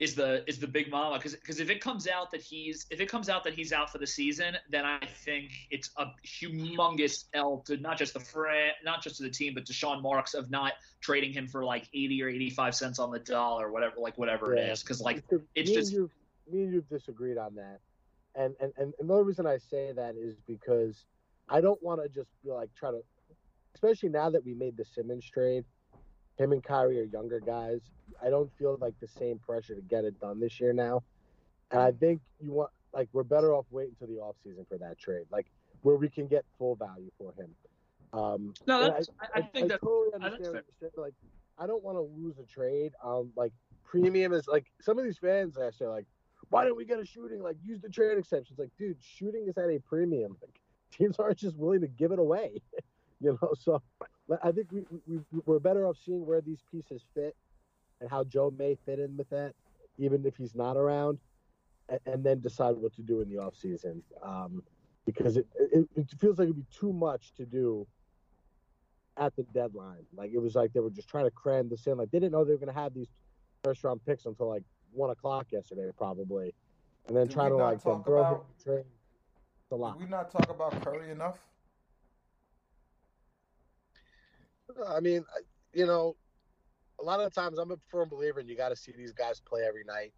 is the is the big mama because because if it comes out that he's if it comes out that he's out for the season, then I think it's a humongous L to not just the fran, not just to the team, but to Sean Marks of not trading him for like eighty or eighty five cents on the dollar, whatever like whatever Yeah. it is, because like Me it's and just you, me and you've disagreed on that, and and and another reason I say that is because I don't want to just be like try to, especially now that we made the Simmons trade, him and Kyrie are younger guys. I don't feel like the same pressure to get it done this year now, and I think you want like we're better off waiting until the offseason for that trade, like where we can get full value for him. Um, no, that's, I, I think that totally I- that's understand. fair. what Like, I don't want to lose a trade. Um, like premium is like some of these fans last year, like, why don't we get a shooting? Like, use the trade exceptions. Like, dude, shooting is at a premium. Like, teams aren't just willing to give it away. you know, so I think we, we we're better off seeing where these pieces fit and how Joe may fit in with that, even if he's not around, and, and then decide what to do in the offseason. Um, because it, it it feels like it'd be too much to do at the deadline. Like it was like they were just trying to cram this in. Like they didn't know they were going to have these first round picks until like one o'clock yesterday, probably, and then Did trying to like talk throw about- the trade. It's a lot. Did we not talk about Curry enough? I mean, you know, a lot of the times I'm a firm believer, and you got to see these guys play every night.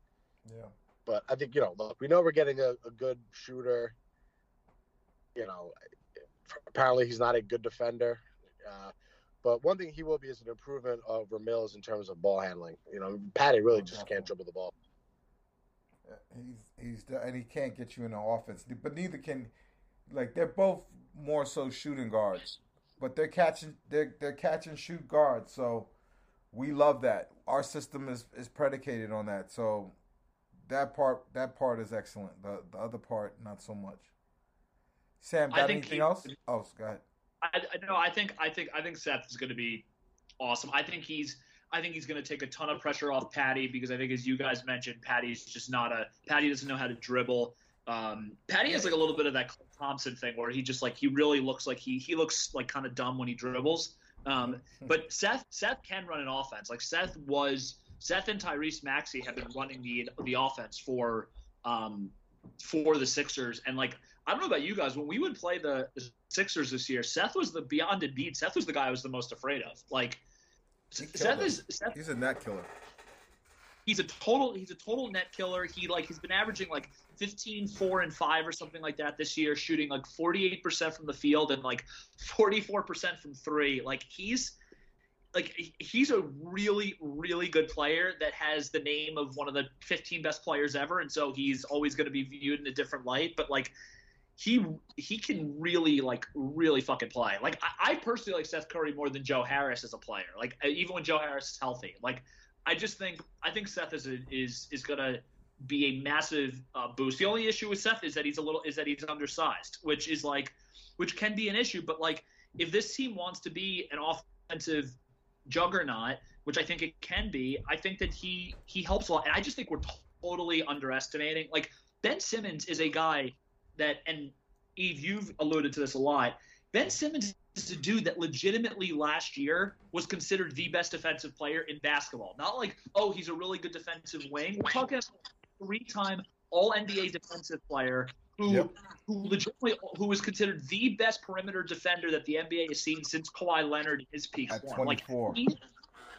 Yeah. But I think you know, look, we know we're getting a, a good shooter. You know, apparently he's not a good defender. Uh, but one thing he will be is an improvement over Mills in terms of ball handling. You know, Patty really Oh, just can't dribble the ball. He's he's and he can't get you in the offense, but neither can like they're both more so shooting guards, but they're catching they're they're catch and shoot guards. So we love that. Our system is is predicated on that. So that part that part is excellent. The the other part not so much. Sam, got anything he- else? Oh, go ahead. I, I no, I think I think I think Seth is going to be awesome. I think he's I think he's going to take a ton of pressure off Patty because I think as you guys mentioned, Patty's just not a Patty doesn't know how to dribble. Um, Patty has like a little bit of that Thompson thing where he just like he really looks like he he looks like kind of dumb when he dribbles. Um, but Seth Seth can run an offense. Like Seth was Seth and Tyrese Maxey have been running the the offense for um, for the Sixers and like I don't know about you guys when we would play the, Sixers this year, Seth was the beyond Embiid. Seth was the guy I was the most afraid of. Like Seth them. is Seth He's a net killer. he's a total he's a total net killer. He like he's been averaging like 15 4 and 5 or something like that this year, shooting like 48% from the field and like 44% from 3. Like he's like he's a really really good player that has the name of one of the 15 best players ever and so he's always going to be viewed in a different light, but like he he can really like really fucking play. Like I, I personally like Seth Curry more than Joe Harris as a player. Like even when Joe Harris is healthy, like I just think I think Seth is a, is is gonna be a massive uh, boost. The only issue with Seth is that he's a little is that he's undersized, which is like which can be an issue. But like if this team wants to be an offensive juggernaut, which I think it can be, I think that he he helps a lot. And I just think we're totally underestimating. Like Ben Simmons is a guy that, and Yves, you've alluded to this a lot. Ben Simmons is a dude that legitimately last year was considered the best defensive player in basketball. Not like, oh, he's a really good defensive wing. We're talking three-time All NBA defensive player who Yep. who legitimately who was considered the best perimeter defender that the NBA has seen since Kawhi Leonard in his peak At form. Like 24. he,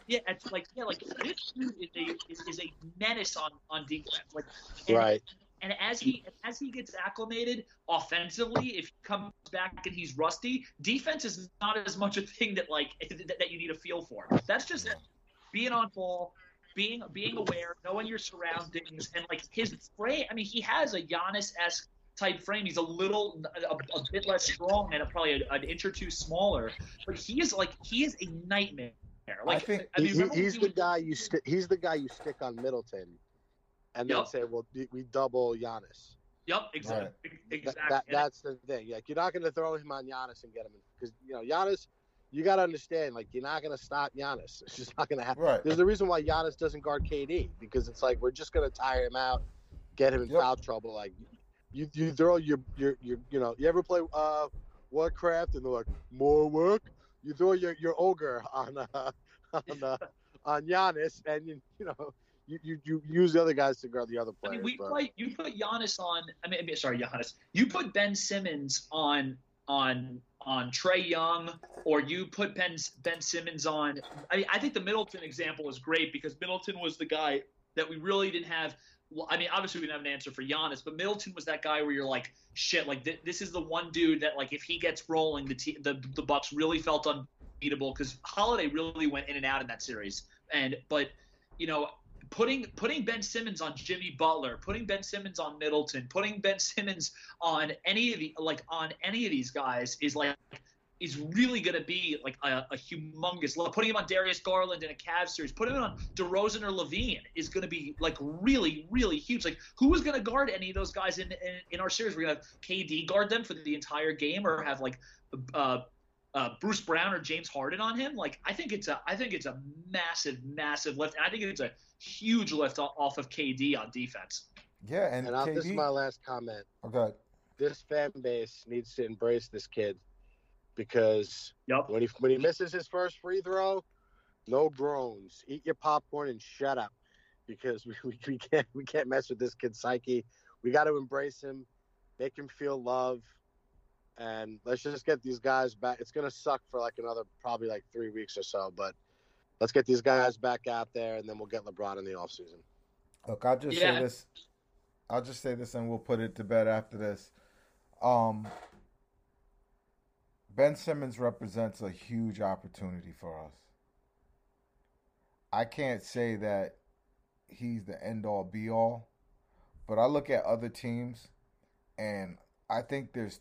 yeah, it's like yeah, like this dude is a is, is a menace on on defense. Like and, Right. and as he as he gets acclimated offensively, if he comes back and he's rusty, defense is not as much a thing that like that, that you need a feel for. That's just being on ball, being being aware, knowing your surroundings, and like his frame. I mean, he has a Giannis esque type frame. He's a little a, a bit less strong and probably a, an inch or two smaller, but he is like he is a nightmare. Like think I mean, He- he's he the was- guy you stick. He's the guy you stick on Middleton, and then Yup. say, "Well, d- we double Giannis." Yep, exactly. That, Exactly. that- And- that's the thing. Like you're not going to throw him on Giannis and get him because you know Giannis. You got to understand, like you're not going to stop Giannis. It's just not going to happen. Right. There's a reason why Giannis doesn't guard KD because it's like we're just going to tire him out, get him in Yep. foul trouble. Like you, you throw your, your, your, you know, you ever play uh, Warcraft? And they're like, more work. You throw your, your ogre on uh, on uh, on Giannis, and you you know you, you, you use the other guys to guard the other I mean, we but- play. You put Giannis on. I mean, I mean, sorry, Giannis. You put Ben Simmons on on on Trae Young, or you put Ben Ben Simmons on. I mean, I think the Middleton example is great because Middleton was the guy that we really didn't have. Well, I mean, obviously we didn't have an answer for Giannis, but Middleton was that guy where you're like, shit, like th- this is the one dude that like if he gets rolling, the te- the the Bucks really felt unbeatable because Holiday really went in and out in that series, and but you know putting putting Ben Simmons on Jimmy Butler, putting Ben Simmons on Middleton, putting Ben Simmons on any of the like on any of these guys is like is really going to be like a, a humongous. Putting him on Darius Garland in a Cavs series, putting him on DeRozan or LaVine is going to be like really, really huge. Like who is going to guard any of those guys in, in in our series? We're going to have KD guard them for the entire game, or have like uh, uh, Bruce Brown or James Harden on him. Like I think it's a I think it's a massive, massive lift, and I think it's a huge lift off of KD on defense. Yeah, and, and KD. this is my last comment. Oh, okay. This fan base needs to embrace this kid because Yep. when he when he misses his first free throw, no groans. Eat your popcorn and shut up because we, we, we can't we can't mess with this kid's psyche. We got to embrace him, make him feel love, and let's just get these guys back. It's gonna suck for like another probably like three weeks or so, but let's get these guys back out there, and then we'll get LeBron in the offseason. Look, I'll just Yeah. say this. I'll just say this, and we'll put it to bed after this. Um, Ben Simmons represents a huge opportunity for us. I can't say that he's the end all be all, but I look at other teams, and I think there's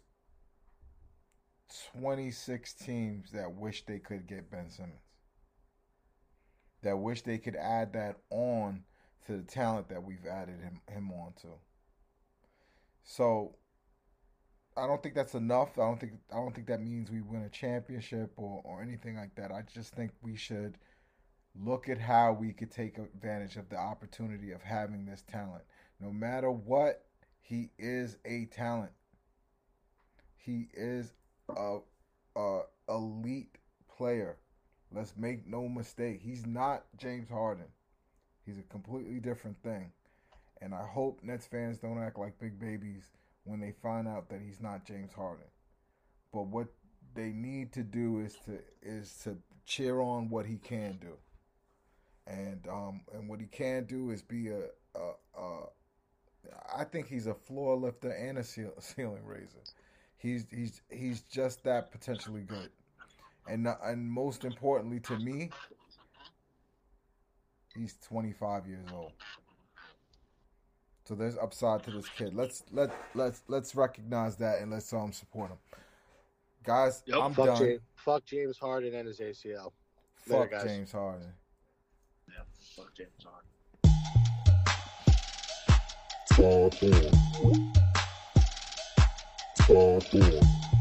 26 teams that wish they could get Ben Simmons. That wish they could add that on to the talent that we've added him him on to. So I don't think that's enough. I don't think I don't think that means we win a championship or, or anything like that. I just think we should look at how we could take advantage of the opportunity of having this talent. No matter what, he is a talent. He is a, a elite player. Let's make no mistake. He's not James Harden. He's a completely different thing. And I hope Nets fans don't act like big babies when they find out that he's not James Harden. But what they need to do is to is to cheer on what he can do. And um and what he can do is be a a, a I think he's a floor lifter and a ceiling raiser. He's he's he's just that potentially good. And uh, and most importantly to me, he's 25 years old. So there's upside to this kid. Let's let let's let's recognize that and let's um support him. Guys, Yep. I'm Fuck, done. James, fuck James Harden and his ACL. Later, Fuck guys. James Harden. Yeah. Fuck James Harden. Talk on. Talk on.